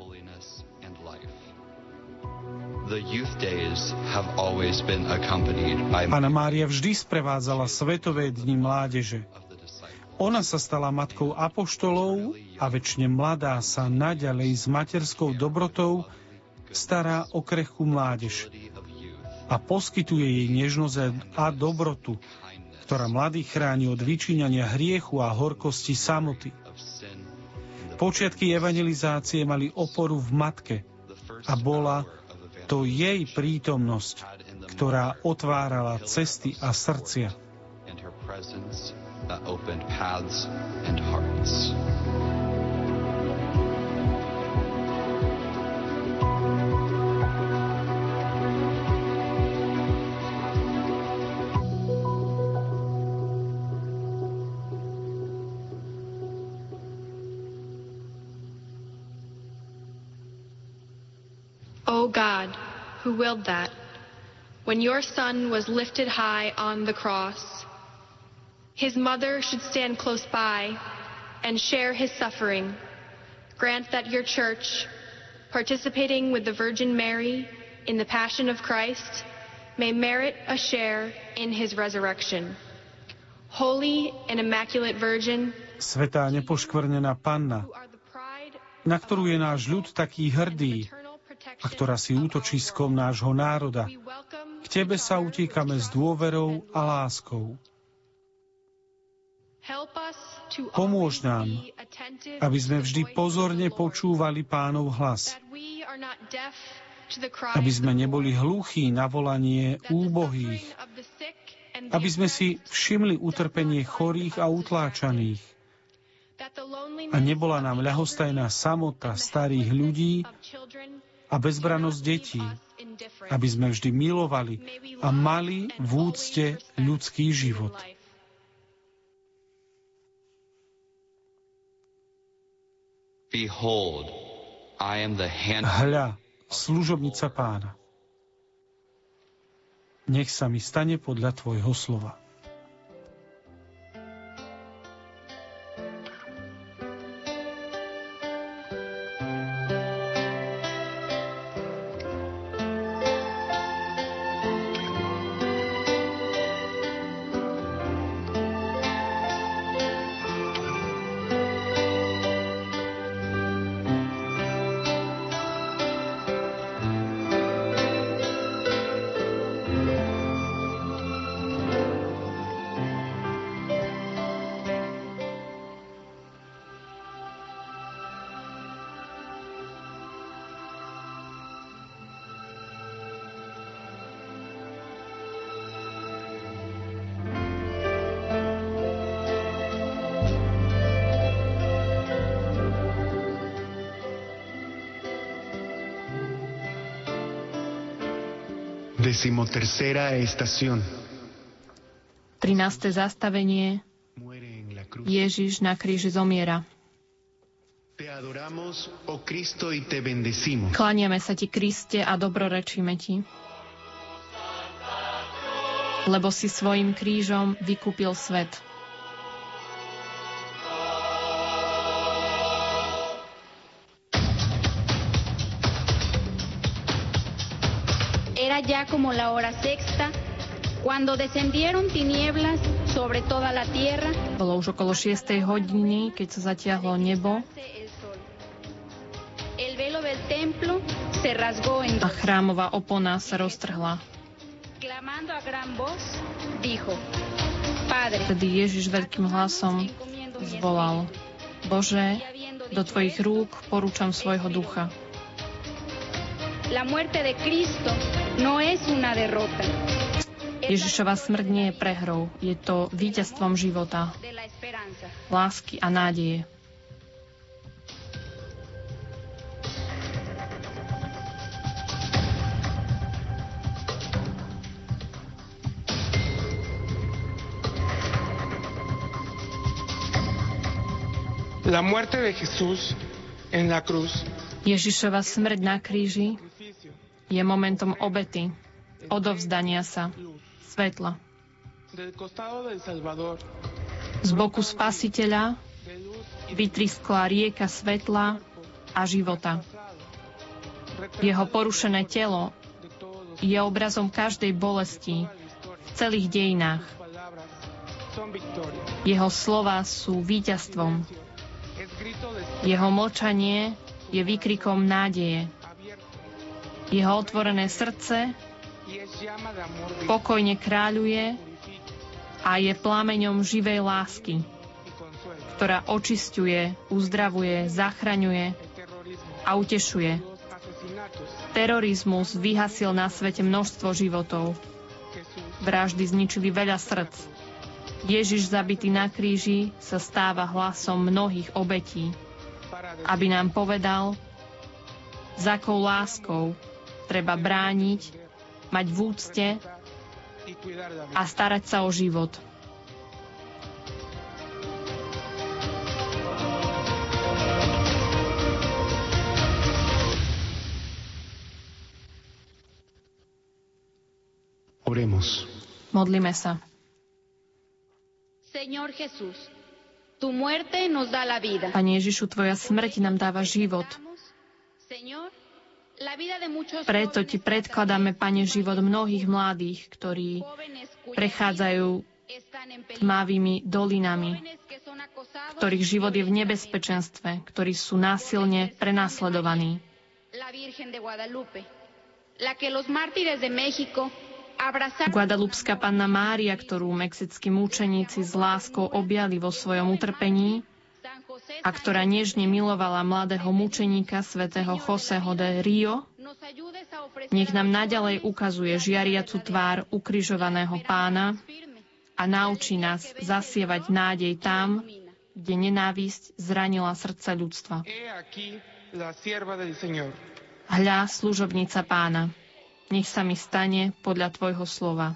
Pana Mária vždy sprevádzala Svetové dni mládeže, ona sa stala matkou apoštolov a väčšine mladá sa naďalej s materskou dobrotou stará o krehkú mládež a poskytuje jej nežnosť a dobrotu, ktorá mladých chráni od vyčíňania hriechu a horkosti samoty. Počiatky evangelizácie mali oporu v matke a bola to jej prítomnosť, ktorá otvárala cesty a srdcia and hearts. Willed that, when your Son was lifted high on the cross, his mother should stand close by and share his suffering. Grant that your church, participating with the Virgin Mary in the Passion of Christ, may merit a share in his resurrection. Holy and Immaculate Virgin, Svetá nepoškvrnená Panna, na ktorú je náš ľud taký hrdý a ktorá si útočiskom nášho národa, k Tebe sa utíkame s dôverou a láskou. Pomôž nám, aby sme vždy pozorne počúvali pánov hlas, aby sme neboli hluchí na volanie úbohých, aby sme si všimli utrpenie chorých a utláčaných a nebola nám ľahostajná samota starých ľudí a bezbranosť detí, aby sme vždy milovali a mali v úcte ľudský život. Hľa, služobnica pána. Nech sa mi stane podľa tvojho slova. 13. zastavenie. Ježiš na kríži zomiera. Klaniame sa ti, Kriste, a dobrorečíme ti. Lebo si svojim krížom vykúpil svet. Ya como la hora sexta cuando descendieron tinieblas sobre toda la tierra. Bolo už okolo 6. hodiny, keď sa zatiahlo nebo. El velo del templo se rasgó en a chrámová opona sa roztrhla. Clamando a gran voz, dijo, Padre, Vtedy Ježiš veľkým hlasom zvolal, Bože, do Tvojich rúk porúčam svojho ducha. La muerte de Cristo no es una derrota. Ježišova smrť nie je prehrou, je to víťazstvom života, lásky a nádeje. La muerte de Jesús en la cruz Ježišova smrť na kríži je momentom obety, odovzdania sa, svetla. Z boku spasiteľa vytriskla rieka svetla a života. Jeho porušené telo je obrazom každej bolesti v celých dejinách. Jeho slova sú víťazstvom jeho mlčanie je výkrikom nádeje. Jeho otvorené srdce pokojne kráľuje a je plámeňom živej lásky, ktorá očisťuje, uzdravuje, zachraňuje a utešuje. Terorizmus vyhasil na svete množstvo životov. Vraždy zničili veľa srdc Ježiš zabitý na kríži sa stáva hlasom mnohých obetí, aby nám povedal, za akou láskou treba brániť, mať v úcte a starať sa o život. Oremos. Modlíme sa. Señor Jesús, tu muerte nos da la vida. Pane Ježišu, Tvoja smrť nám dáva život. Preto Ti predkladáme, Pane, život mnohých mladých, ktorí prechádzajú tmavými dolinami, ktorých život je v nebezpečenstve, ktorí sú násilne prenasledovaní. Guadalupská panna Mária, ktorú mexickí múčeníci s láskou objali vo svojom utrpení a ktorá nežne milovala mladého mučeníka svätého Joseho de Rio, nech nám naďalej ukazuje žiariacu tvár ukrižovaného pána a naučí nás zasievať nádej tam, kde nenávisť zranila srdce ľudstva. Hľa, služobnica pána nech sa mi stane podľa Tvojho slova.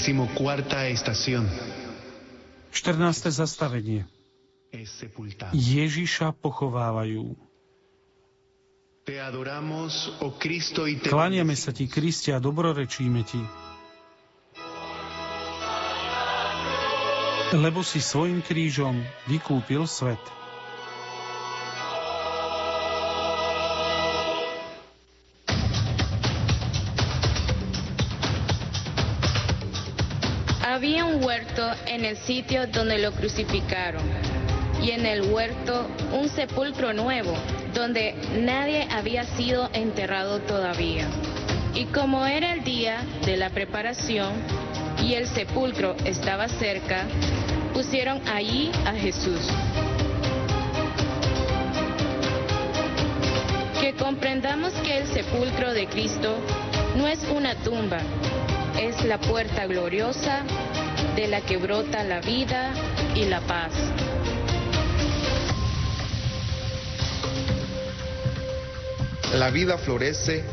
Decimocuarta estación. 14. zastavenie. Ježiša pochovávajú. Klaniame sa ti, Kriste, a dobrorečíme ti. Lebo si svojim krížom vykúpil svet. En el sitio donde lo crucificaron y en el huerto un sepulcro nuevo donde nadie había sido enterrado todavía. Y como era el día de la preparación y el sepulcro estaba cerca, pusieron allí a Jesús. Que comprendamos que el sepulcro de Cristo no es una tumba, es la puerta gloriosa de la que brota la vida y la paz. La vida florece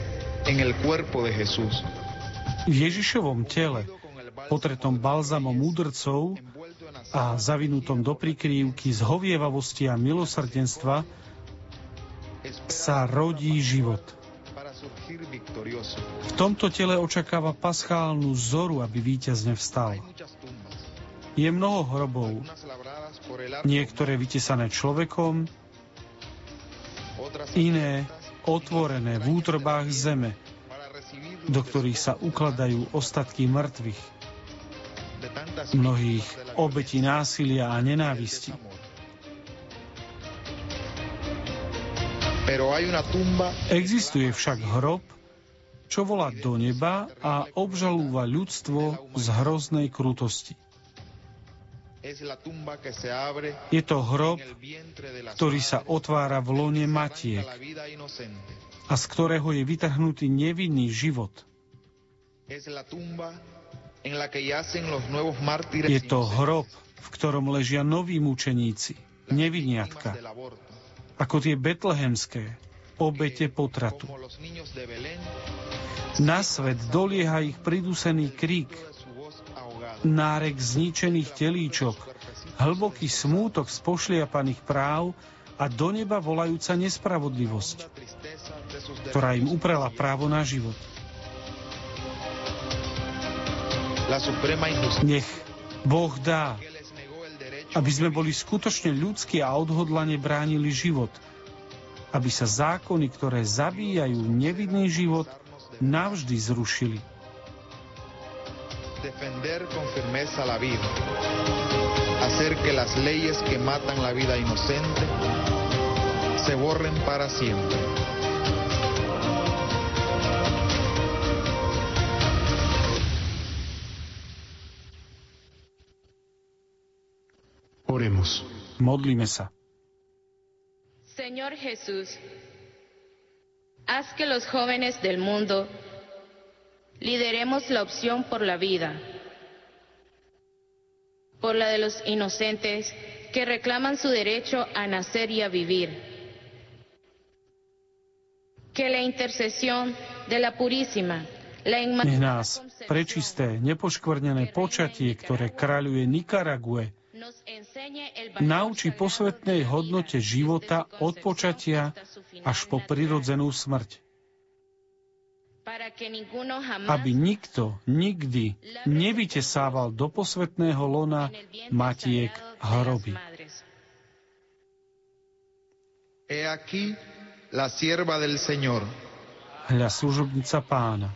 en el cuerpo de Jesús. V Ježišovom tele, potretom balzamom múdrcov a zavinutom do prikrývky z hovievavosti a milosrdenstva, sa rodí život. V tomto tele očakáva paschálnu zoru, aby víťazne vstal. Je mnoho hrobov, niektoré vytesané človekom, iné otvorené v útrobách zeme, do ktorých sa ukladajú ostatky mŕtvych, mnohých obetí násilia a nenávisti. Existuje však hrob, čo volá do neba a obžalúva ľudstvo z hroznej krutosti. Je to hrob, ktorý sa otvára v lone matiek a z ktorého je vytrhnutý nevinný život. Je to hrob, v ktorom ležia noví mučeníci, neviniatka, ako tie betlehemské, obete potratu. Na svet dolieha ich pridusený krík, nárek zničených telíčok, hlboký smútok z pošliapaných práv a do neba volajúca nespravodlivosť, ktorá im uprela právo na život. Nech Boh dá, aby sme boli skutočne ľudskí a odhodlane bránili život, aby sa zákony, ktoré zabíjajú nevidný život, navždy zrušili defender con firmeza la vida, hacer que las leyes que matan la vida inocente se borren para siempre. Oremos. Modlíme sa. Señor Jesús, haz que los jóvenes del mundo Lideremos la opción por la vida, por la de los inocentes que reclaman su derecho a nacer y a vivir. Que la intercesión de la purísima, la Nech nás prečisté, nepoškvrnené počatie, ktoré kráľuje Nikarague, naučí posvetnej hodnote života od počatia až po prirodzenú smrť aby nikto nikdy nevytesával do posvetného lona matiek hroby. He aquí la sierva del Señor. Hľa služobnica pána.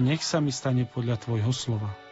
Nech sa mi stane podľa tvojho slova.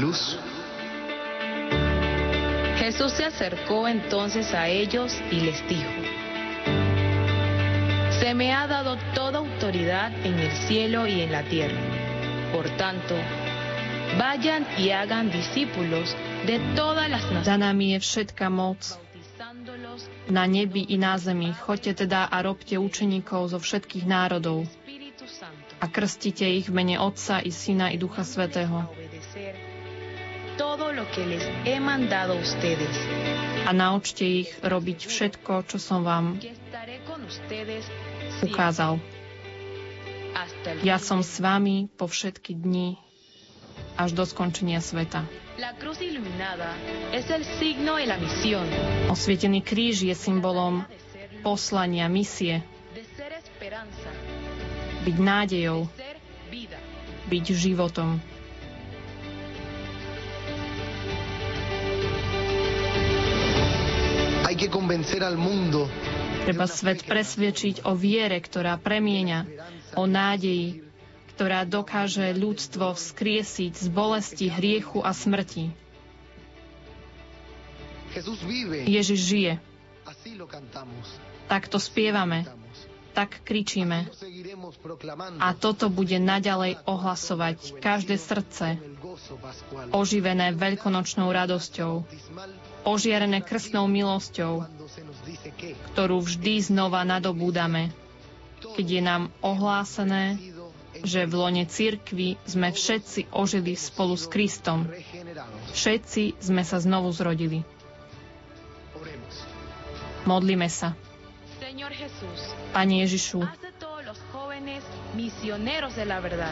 Luz. Jesús se acercó entonces a ellos y les dijo, Se me ha dado toda autoridad en el cielo y en la tierra. Por tanto, vayan y hagan discípulos de todas las je všetka moc na nebi i na zemi. Choďte teda a robte učeníkov zo všetkých národov a krstite ich v mene Otca i Syna i Ducha Svetého. A naučte ich robiť všetko, čo som vám ukázal. Ja som s vami po všetky dni až do skončenia sveta. Osvietený kríž je symbolom poslania, misie. Byť nádejou, byť životom. Treba svet presvedčiť o viere, ktorá premieňa, o nádeji, ktorá dokáže ľudstvo vzkriesiť z bolesti, hriechu a smrti. Ježiš žije. Tak to spievame, tak kričíme. A toto bude naďalej ohlasovať každé srdce, oživené veľkonočnou radosťou, ožiarené krstnou milosťou, ktorú vždy znova nadobúdame, keď je nám ohlásené, že v lone cirkvi sme všetci ožili spolu s Kristom. Všetci sme sa znovu zrodili. Modlíme sa. Pane Ježišu,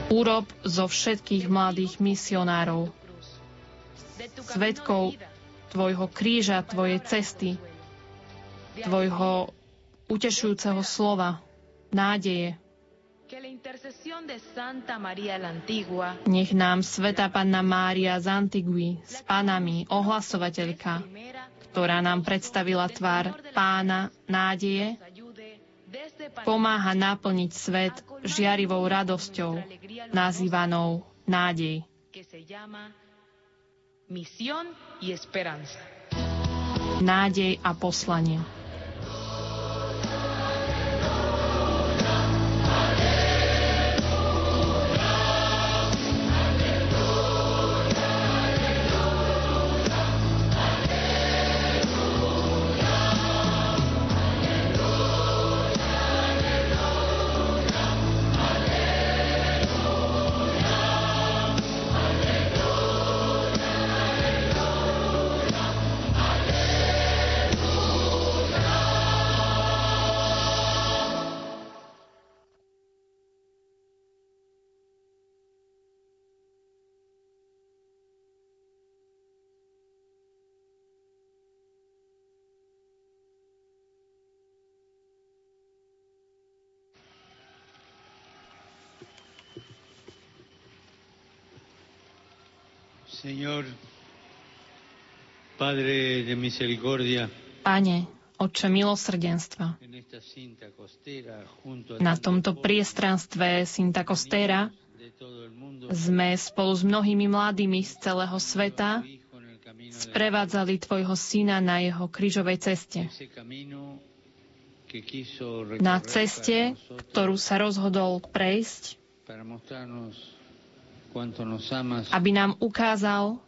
urob zo všetkých mladých misionárov, svetkov Tvojho kríža, Tvojej cesty, Tvojho utešujúceho slova, nádeje, nech nám Sveta Panna Mária z Antigui s panami, ohlasovateľka, ktorá nám predstavila tvár pána nádeje, pomáha naplniť svet žiarivou radosťou, nazývanou nádej. Nádej a poslanie. Señor, Padre de misericordia, Pane, Otče milosrdenstva, na tomto priestranstve Sinta Costera sme spolu s mnohými mladými z celého sveta sprevádzali Tvojho syna na jeho krížovej ceste. Na ceste, ktorú sa rozhodol prejsť, aby nám ukázal,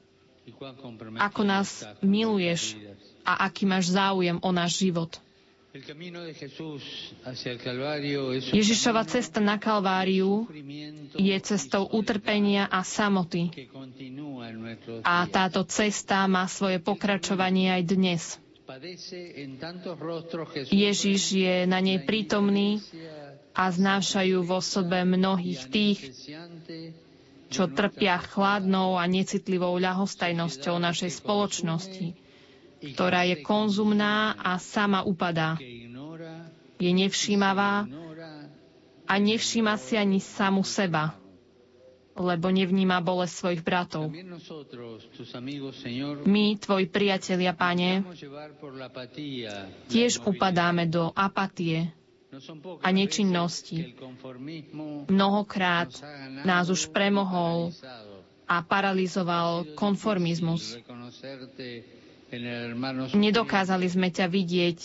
ako nás miluješ a aký máš záujem o náš život. Ježišova cesta na Kalváriu je cestou utrpenia a samoty. A táto cesta má svoje pokračovanie aj dnes. Ježiš je na nej prítomný a znášajú vo sobe mnohých tých, čo trpia chladnou a necitlivou ľahostajnosťou našej spoločnosti, ktorá je konzumná a sama upadá. Je nevšímavá a nevšíma si ani samu seba, lebo nevníma bolesť svojich bratov. My, tvoji priatelia, pane, tiež upadáme do apatie, a nečinnosti. Mnohokrát nás už premohol a paralizoval konformizmus. Nedokázali sme ťa vidieť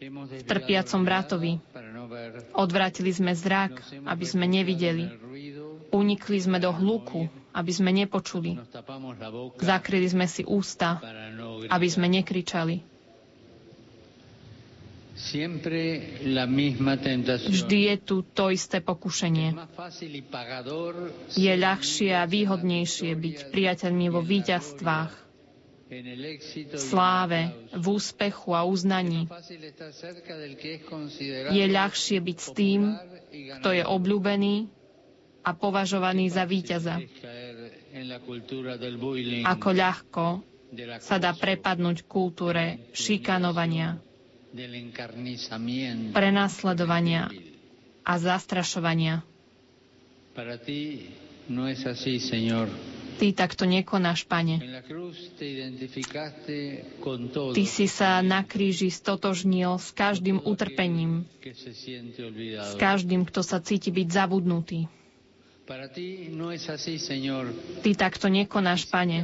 v trpiacom bratovi. Odvrátili sme zrak, aby sme nevideli. Unikli sme do hluku, aby sme nepočuli. Zakryli sme si ústa, aby sme nekričali. Vždy je tu to isté pokušenie. Je ľahšie a výhodnejšie byť priateľmi vo víťazstvách, v sláve, v úspechu a uznaní. Je ľahšie byť s tým, kto je obľúbený a považovaný za víťaza. Ako ľahko sa dá prepadnúť kultúre šikanovania, prenasledovania a zastrašovania. No Ty takto nekonáš, Pane. Ty si sa na kríži stotožnil s každým utrpením, s každým, kto sa cíti byť zabudnutý. No Ty takto nekonáš, Pane.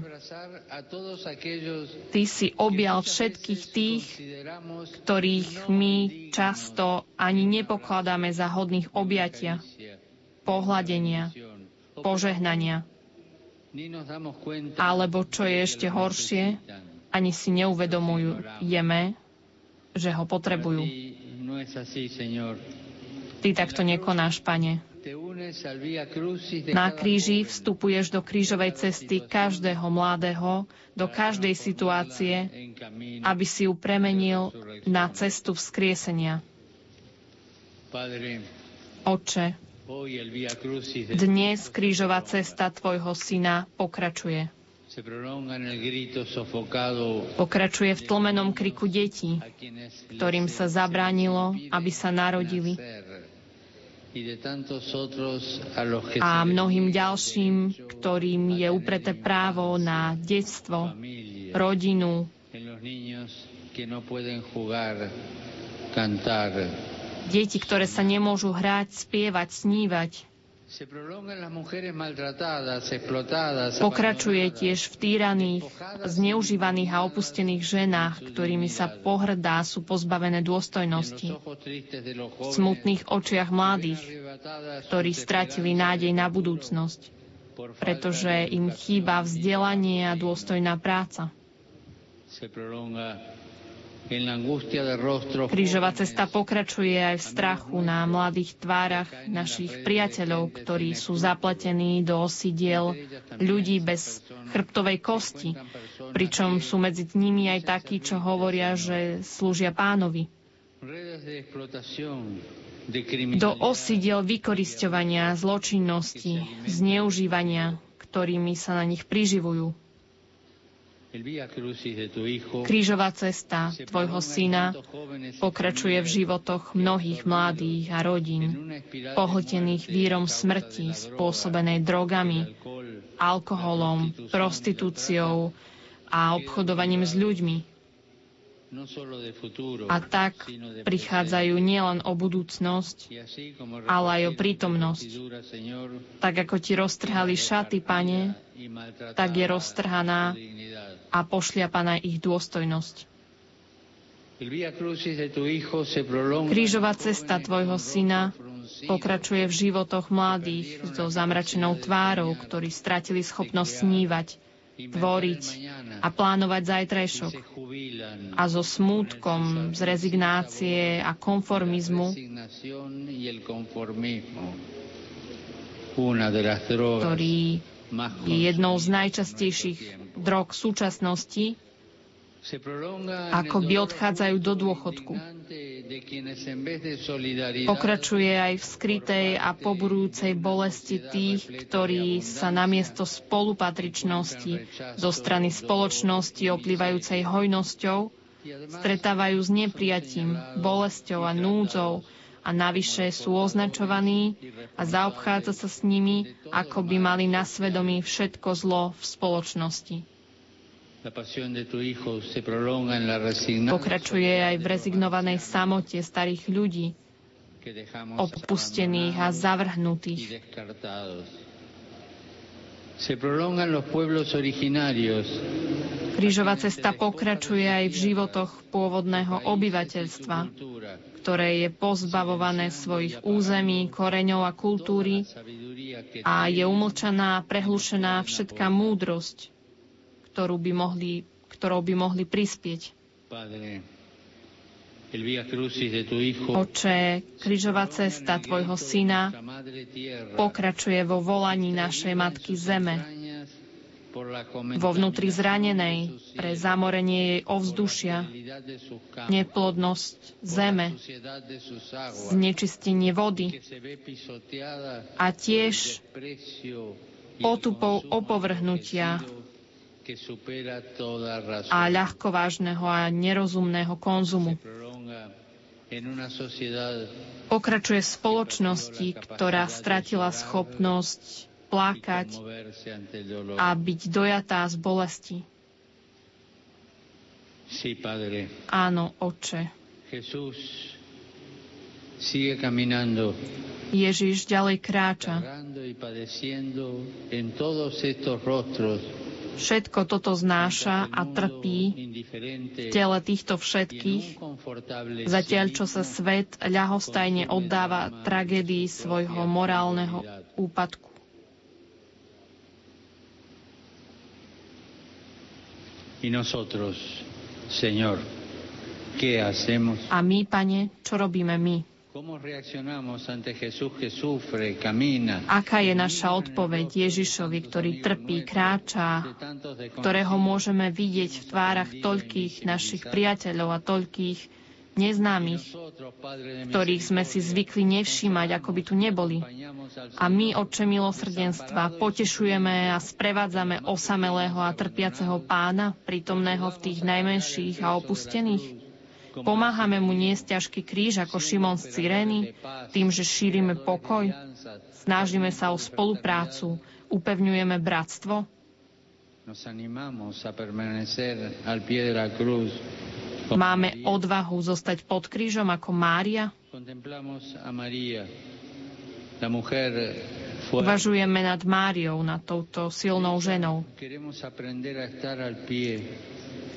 Ty si objal všetkých tých, ktorých my často ani nepokladáme za hodných objatia, pohľadenia, požehnania. Alebo čo je ešte horšie, ani si neuvedomujú jeme, že ho potrebujú. No Ty takto nekonáš, Pane. Na kríži vstupuješ do krížovej cesty každého mladého, do každej situácie, aby si ju premenil na cestu vzkriesenia. Oče, dnes krížová cesta Tvojho Syna pokračuje. Pokračuje v tlmenom kriku detí, ktorým sa zabránilo, aby sa narodili a mnohým ďalším, ktorým je upreté právo na detstvo, rodinu, no deti, ktoré sa nemôžu hrať, spievať, snívať. Pokračuje tiež v týraných, zneužívaných a opustených ženách, ktorými sa pohrdá, sú pozbavené dôstojnosti. V smutných očiach mladých, ktorí stratili nádej na budúcnosť, pretože im chýba vzdelanie a dôstojná práca. Krížová cesta pokračuje aj v strachu na mladých tvárach našich priateľov, ktorí sú zapletení do osidiel ľudí bez chrbtovej kosti, pričom sú medzi nimi aj takí, čo hovoria, že slúžia pánovi. Do osidiel vykorisťovania, zločinnosti, zneužívania, ktorými sa na nich priživujú. Krížová cesta Tvojho Syna pokračuje v životoch mnohých mladých a rodín, pohltených vírom smrti spôsobenej drogami, alkoholom, prostitúciou a obchodovaním s ľuďmi, a tak prichádzajú nielen o budúcnosť, ale aj o prítomnosť. Tak ako ti roztrhali šaty, pane, tak je roztrhaná a pošliapaná ich dôstojnosť. Krížová cesta tvojho syna pokračuje v životoch mladých so zamračenou tvárou, ktorí stratili schopnosť snívať, tvoriť a plánovať zajtrajšok. A so smútkom z rezignácie a konformizmu, ktorý je jednou z najčastejších drog súčasnosti, ako by odchádzajú do dôchodku. Pokračuje aj v skrytej a poburujúcej bolesti tých, ktorí sa namiesto spolupatričnosti zo strany spoločnosti oplývajúcej hojnosťou stretávajú s neprijatím, bolesťou a núdzou a navyše sú označovaní a zaobchádza sa s nimi, ako by mali na svedomí všetko zlo v spoločnosti. Pokračuje aj v rezignovanej samote starých ľudí, opustených a zavrhnutých. Krížová cesta pokračuje aj v životoch pôvodného obyvateľstva, ktoré je pozbavované svojich území, koreňov a kultúry a je umlčaná a prehlušená všetká múdrosť, ktorú by mohli, ktorou by mohli prispieť. Oče, križová cesta Tvojho syna pokračuje vo volaní našej Matky Zeme, vo vnútri zranenej pre zamorenie jej ovzdušia, neplodnosť zeme, znečistenie vody a tiež potupou opovrhnutia a ľahkovážneho a nerozumného konzumu. Pokračuje v spoločnosti, ktorá stratila schopnosť plakať a byť dojatá z bolesti. Áno, Oče. Ježiš ďalej kráča. Všetko toto znáša a trpí v tele týchto všetkých, zatiaľ čo sa svet ľahostajne oddáva tragédii svojho morálneho úpadku. Y nosotros, Señor, ¿qué hacemos? A my, Pane, čo robíme my? Aká je naša odpoveď Ježišovi, ktorý trpí, kráča, ktorého môžeme vidieť v tvárach toľkých našich priateľov a toľkých neznámych, ktorých sme si zvykli nevšímať, ako by tu neboli. A my, Otče milosrdenstva, potešujeme a sprevádzame osamelého a trpiaceho pána, prítomného v tých najmenších a opustených. Pomáhame mu niesť ťažký kríž ako Šimon z Cyrény, tým, že šírime pokoj, snažíme sa o spoluprácu, upevňujeme bratstvo. Máme odvahu zostať pod krížom ako Mária. Uvažujeme nad Máriou, nad touto silnou ženou.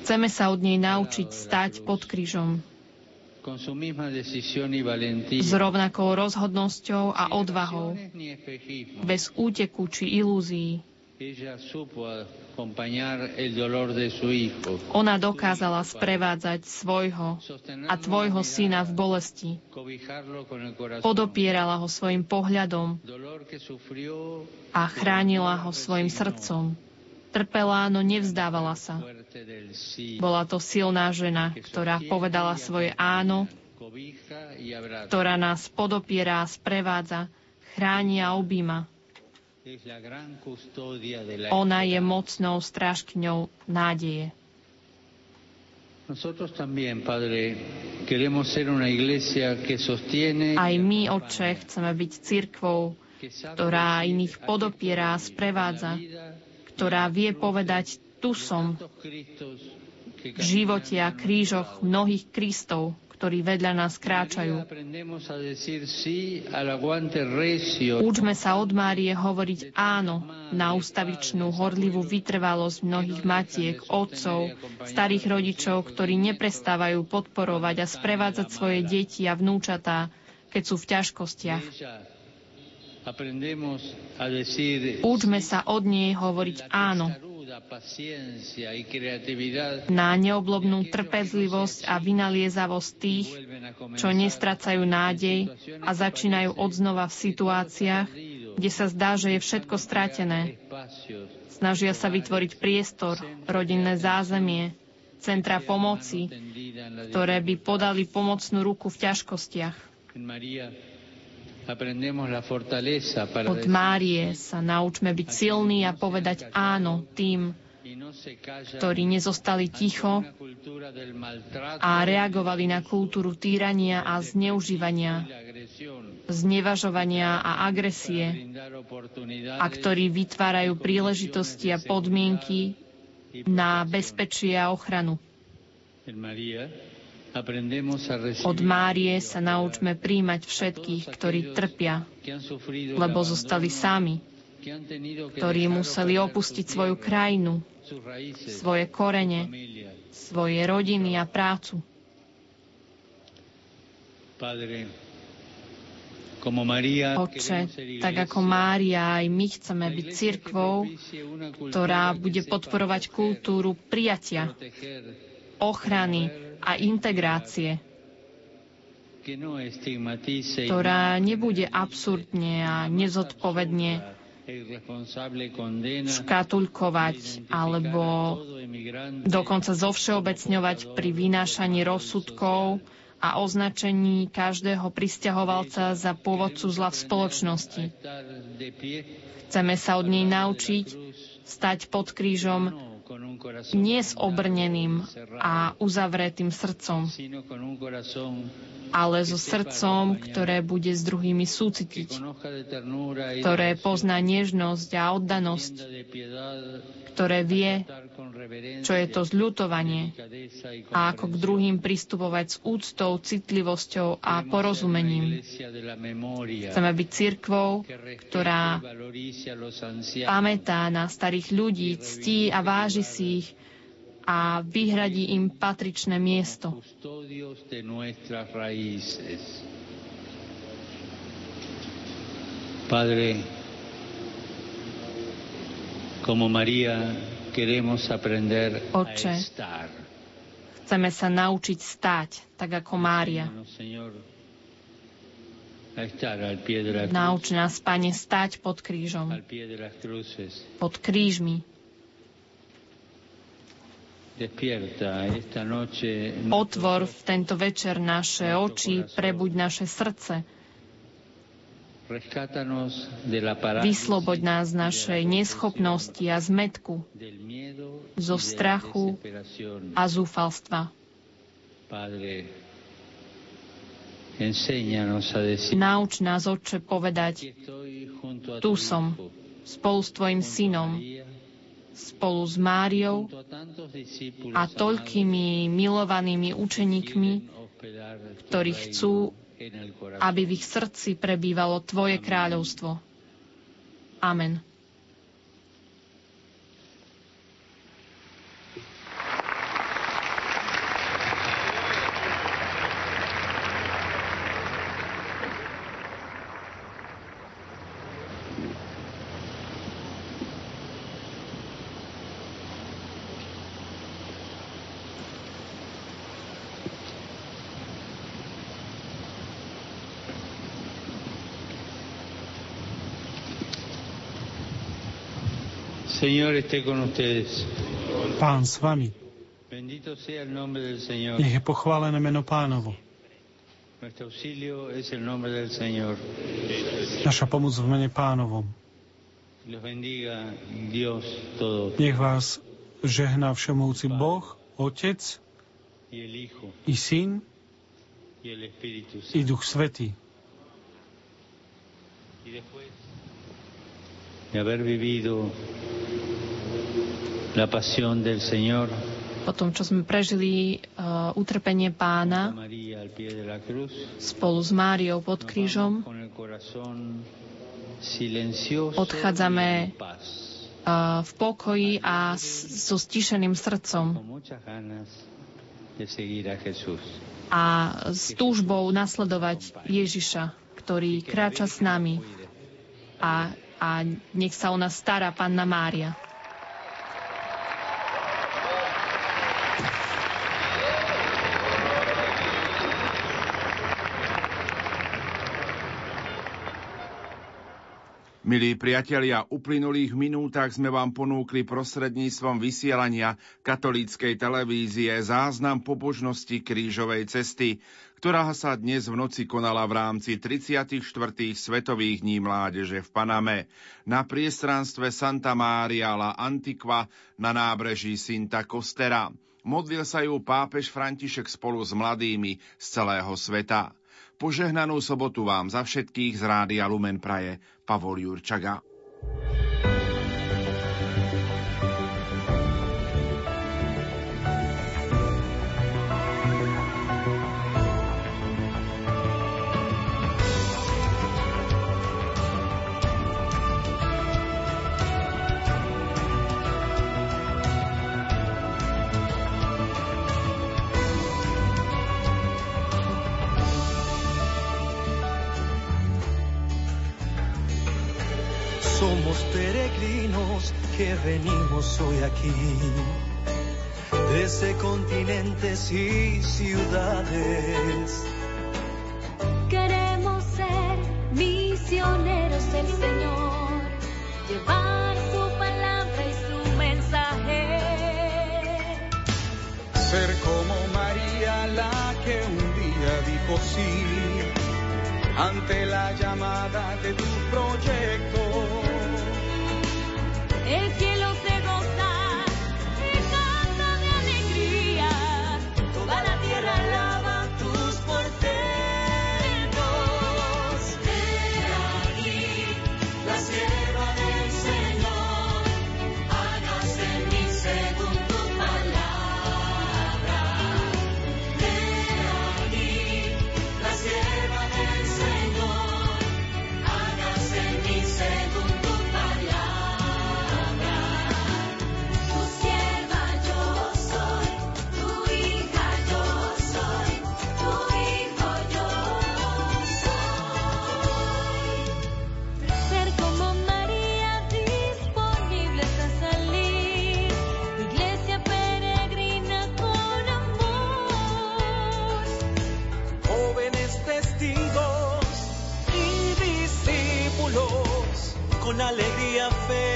Chceme sa od nej naučiť stať pod krížom. S rovnakou rozhodnosťou a odvahou, bez úteku či ilúzií. Ona dokázala sprevádzať svojho a tvojho syna v bolesti. Podopierala ho svojim pohľadom a chránila ho svojim srdcom. Trpela, no nevzdávala sa. Bola to silná žena, ktorá povedala svoje áno, ktorá nás podopiera a sprevádza, chráni a objíma. Ona je mocnou strážkňou nádeje. Aj my, Otče, chceme byť cirkvou, ktorá iných podopiera a sprevádza, ktorá vie povedať, tu som, v živote a krížoch mnohých Kristov, ktorí vedľa nás kráčajú. Učme sa od Márie hovoriť áno na ústavičnú, horlivú vytrvalosť mnohých matiek, otcov, starých rodičov, ktorí neprestávajú podporovať a sprevádzať svoje deti a vnúčatá, keď sú v ťažkostiach. Učme sa od nej hovoriť áno na neoblobnú trpezlivosť a vynaliezavosť tých, čo nestracajú nádej a začínajú odznova v situáciách, kde sa zdá, že je všetko stratené. Snažia sa vytvoriť priestor, rodinné zázemie, centra pomoci, ktoré by podali pomocnú ruku v ťažkostiach. Od Márie sa naučme byť silní a povedať áno tým, ktorí nezostali ticho a reagovali na kultúru týrania a zneužívania, znevažovania a agresie a ktorí vytvárajú príležitosti a podmienky na bezpečie a ochranu. Od Márie sa naučme príjmať všetkých, ktorí trpia, lebo zostali sami, ktorí museli opustiť svoju krajinu, svoje korene, svoje rodiny a prácu. Oče, tak ako Mária, aj my chceme byť cirkvou, ktorá bude podporovať kultúru prijatia, ochrany a integrácie, ktorá nebude absurdne a nezodpovedne škatulkovať alebo dokonca zovšeobecňovať pri vynášaní rozsudkov a označení každého pristahovalca za pôvodcu zla v spoločnosti. Chceme sa od nej naučiť stať pod krížom nie s obrneným a uzavretým srdcom, ale so srdcom, ktoré bude s druhými súcitiť, ktoré pozná nežnosť a oddanosť, ktoré vie, čo je to zľutovanie a ako k druhým pristupovať s úctou, citlivosťou a porozumením. Chceme byť cirkvou, ktorá pamätá na starých ľudí, ctí a váži si ich a vyhradí im patričné miesto. Padre, como María Oče, chceme sa naučiť stáť, tak ako Mária. Nauč nás, Pane, stáť pod krížom, pod krížmi. Otvor v tento večer naše oči, prebuď naše srdce, Vysloboď nás z našej neschopnosti a zmetku, zo strachu a zúfalstva. Nauč nás, Otče, povedať, tu som, spolu s Tvojim synom, spolu s Máriou a toľkými milovanými učeníkmi, ktorí chcú aby v ich srdci prebývalo Tvoje kráľovstvo. Amen. Pán s vami. Nech je pochválené meno pánovo. Naša pomoc v mene pánovom. Nech vás žehná všemovúci Boh, Otec i Syn i Duch Svetý. La pasión del Señor. Po tom, čo sme prežili uh, utrpenie pána spolu s Máriou pod krížom, odchádzame uh, v pokoji a so stišeným srdcom. A s túžbou nasledovať Ježiša, ktorý kráča s nami. a, a nech sa o nás stará Panna Mária. Milí priatelia, uplynulých minútach sme vám ponúkli prostredníctvom vysielania katolíckej televízie záznam pobožnosti krížovej cesty, ktorá sa dnes v noci konala v rámci 34. Svetových dní mládeže v Paname na priestranstve Santa Mária la Antiqua na nábreží Sinta Costera. Modlil sa ju pápež František spolu s mladými z celého sveta. Požehnanú sobotu vám za všetkých z Rádia Lumen Praje Pavol Jurčaga. venimos hoy aquí, desde continentes y ciudades. Queremos ser misioneros del Señor, llevar su palabra y su mensaje. Ser como María la que un día dijo sí ante la llamada de tu proyecto. Es una alegría feliz.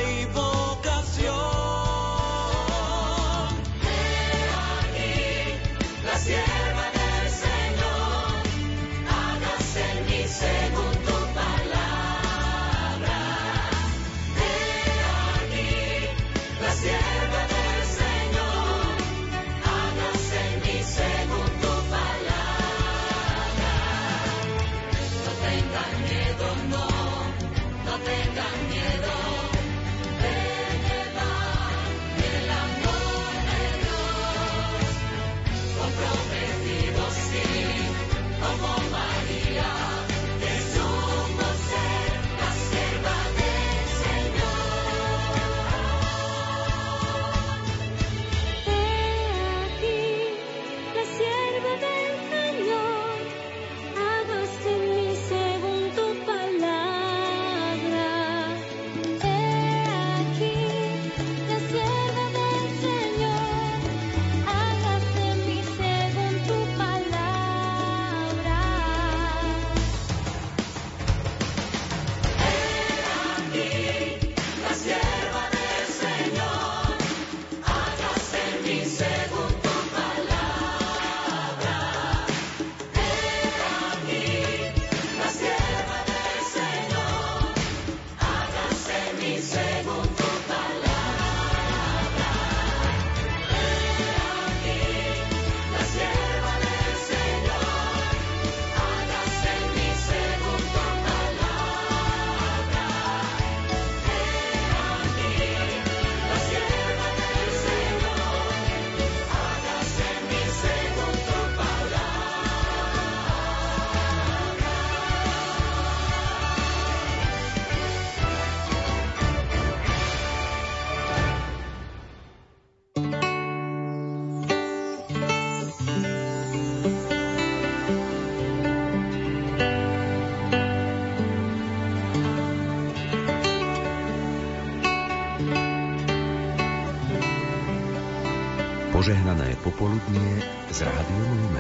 Požehnané popoludnie z Rádiom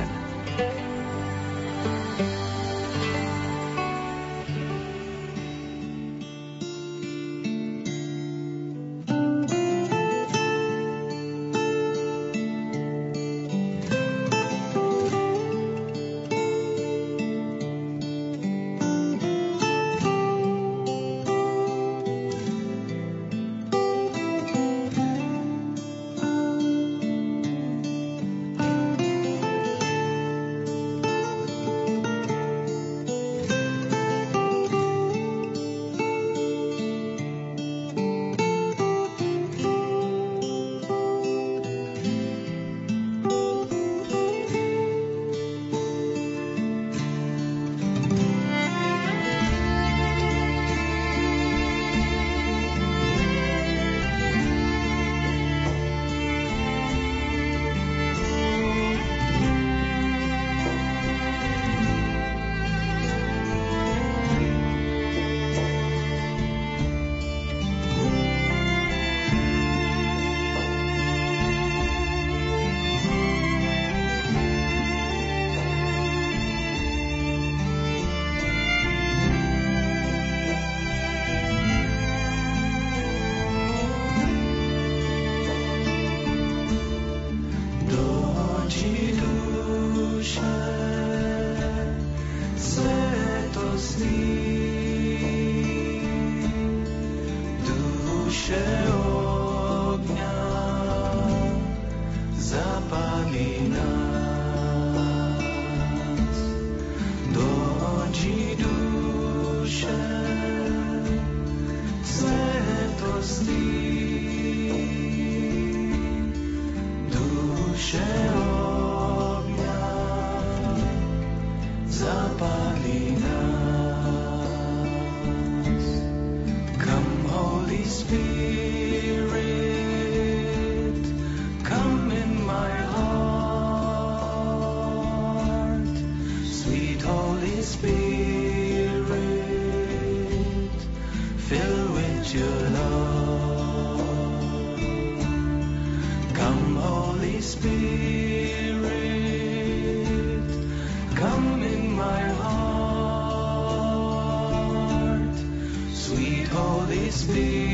Spirit, come in my heart. Sweet Holy Spirit,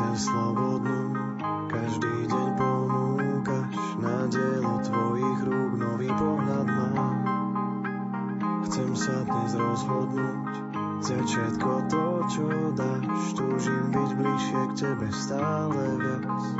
srdce slobodnú, každý deň ponúkaš na dielo tvojich rúk, nový pohľad mám. Chcem sa dnes rozhodnúť, chcem všetko to, čo dáš, túžim byť bližšie k tebe stále viac.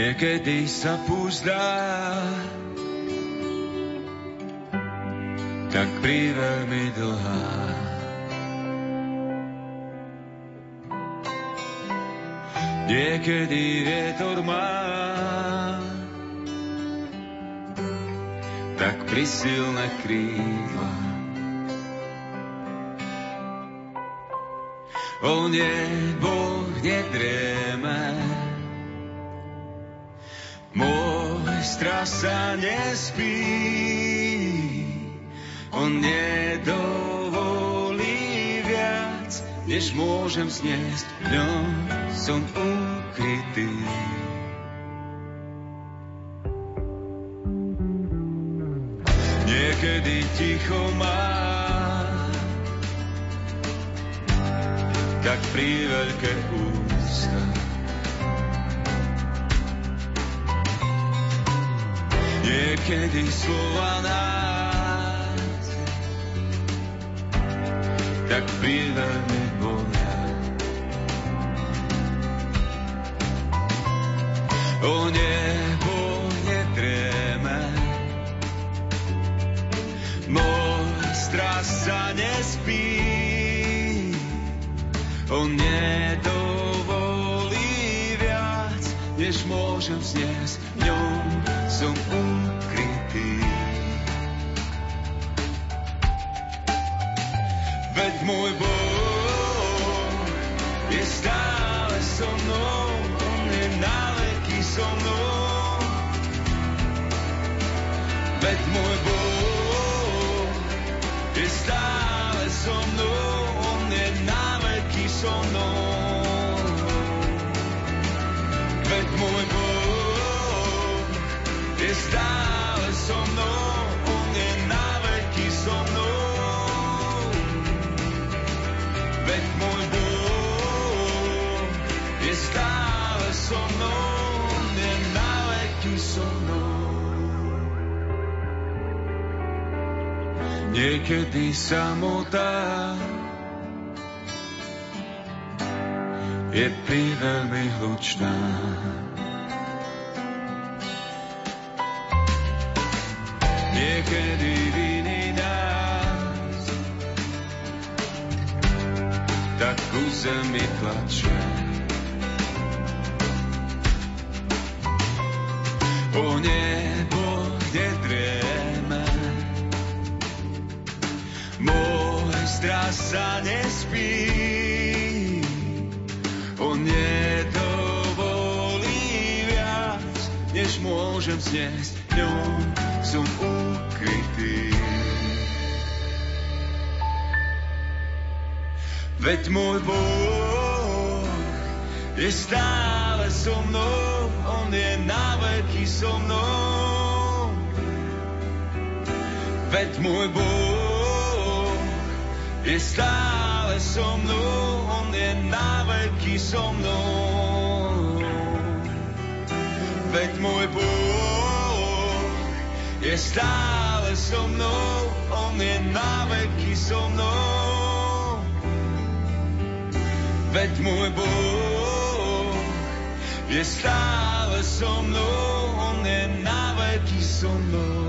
Niekedy sa púzdá, tak príveľmi dlhá. Niekedy vietor má, tak prisilné krídla. On je Boh nedrieme, môj strach sa nespí, on nedovolí viac, než môžem zniesť, v ňom som ukrytý. Niekedy ticho má, tak pri veľké. Niekedy slova nás, tak pri veľmi bolia. O nebo netrieme, môj strach sa nespí, on nedovolí viac, než môžem zniesť, v ňom som ukrytý. Niekedy samota je pri veľmi hlučná. Niekedy viny nás tak ku zemi tlačia. O nebo môžem zniesť, v ňom som ukrytý. Veď môj Boh je stále so mnou, on je na veky so mnou. Veď môj Boh je stále so mnou, on je na veky so mnou. Veď môj Boh je stále so mnou, on je na veky so mnou. Veď môj Boh je stále so mnou, on je na veky so mnou.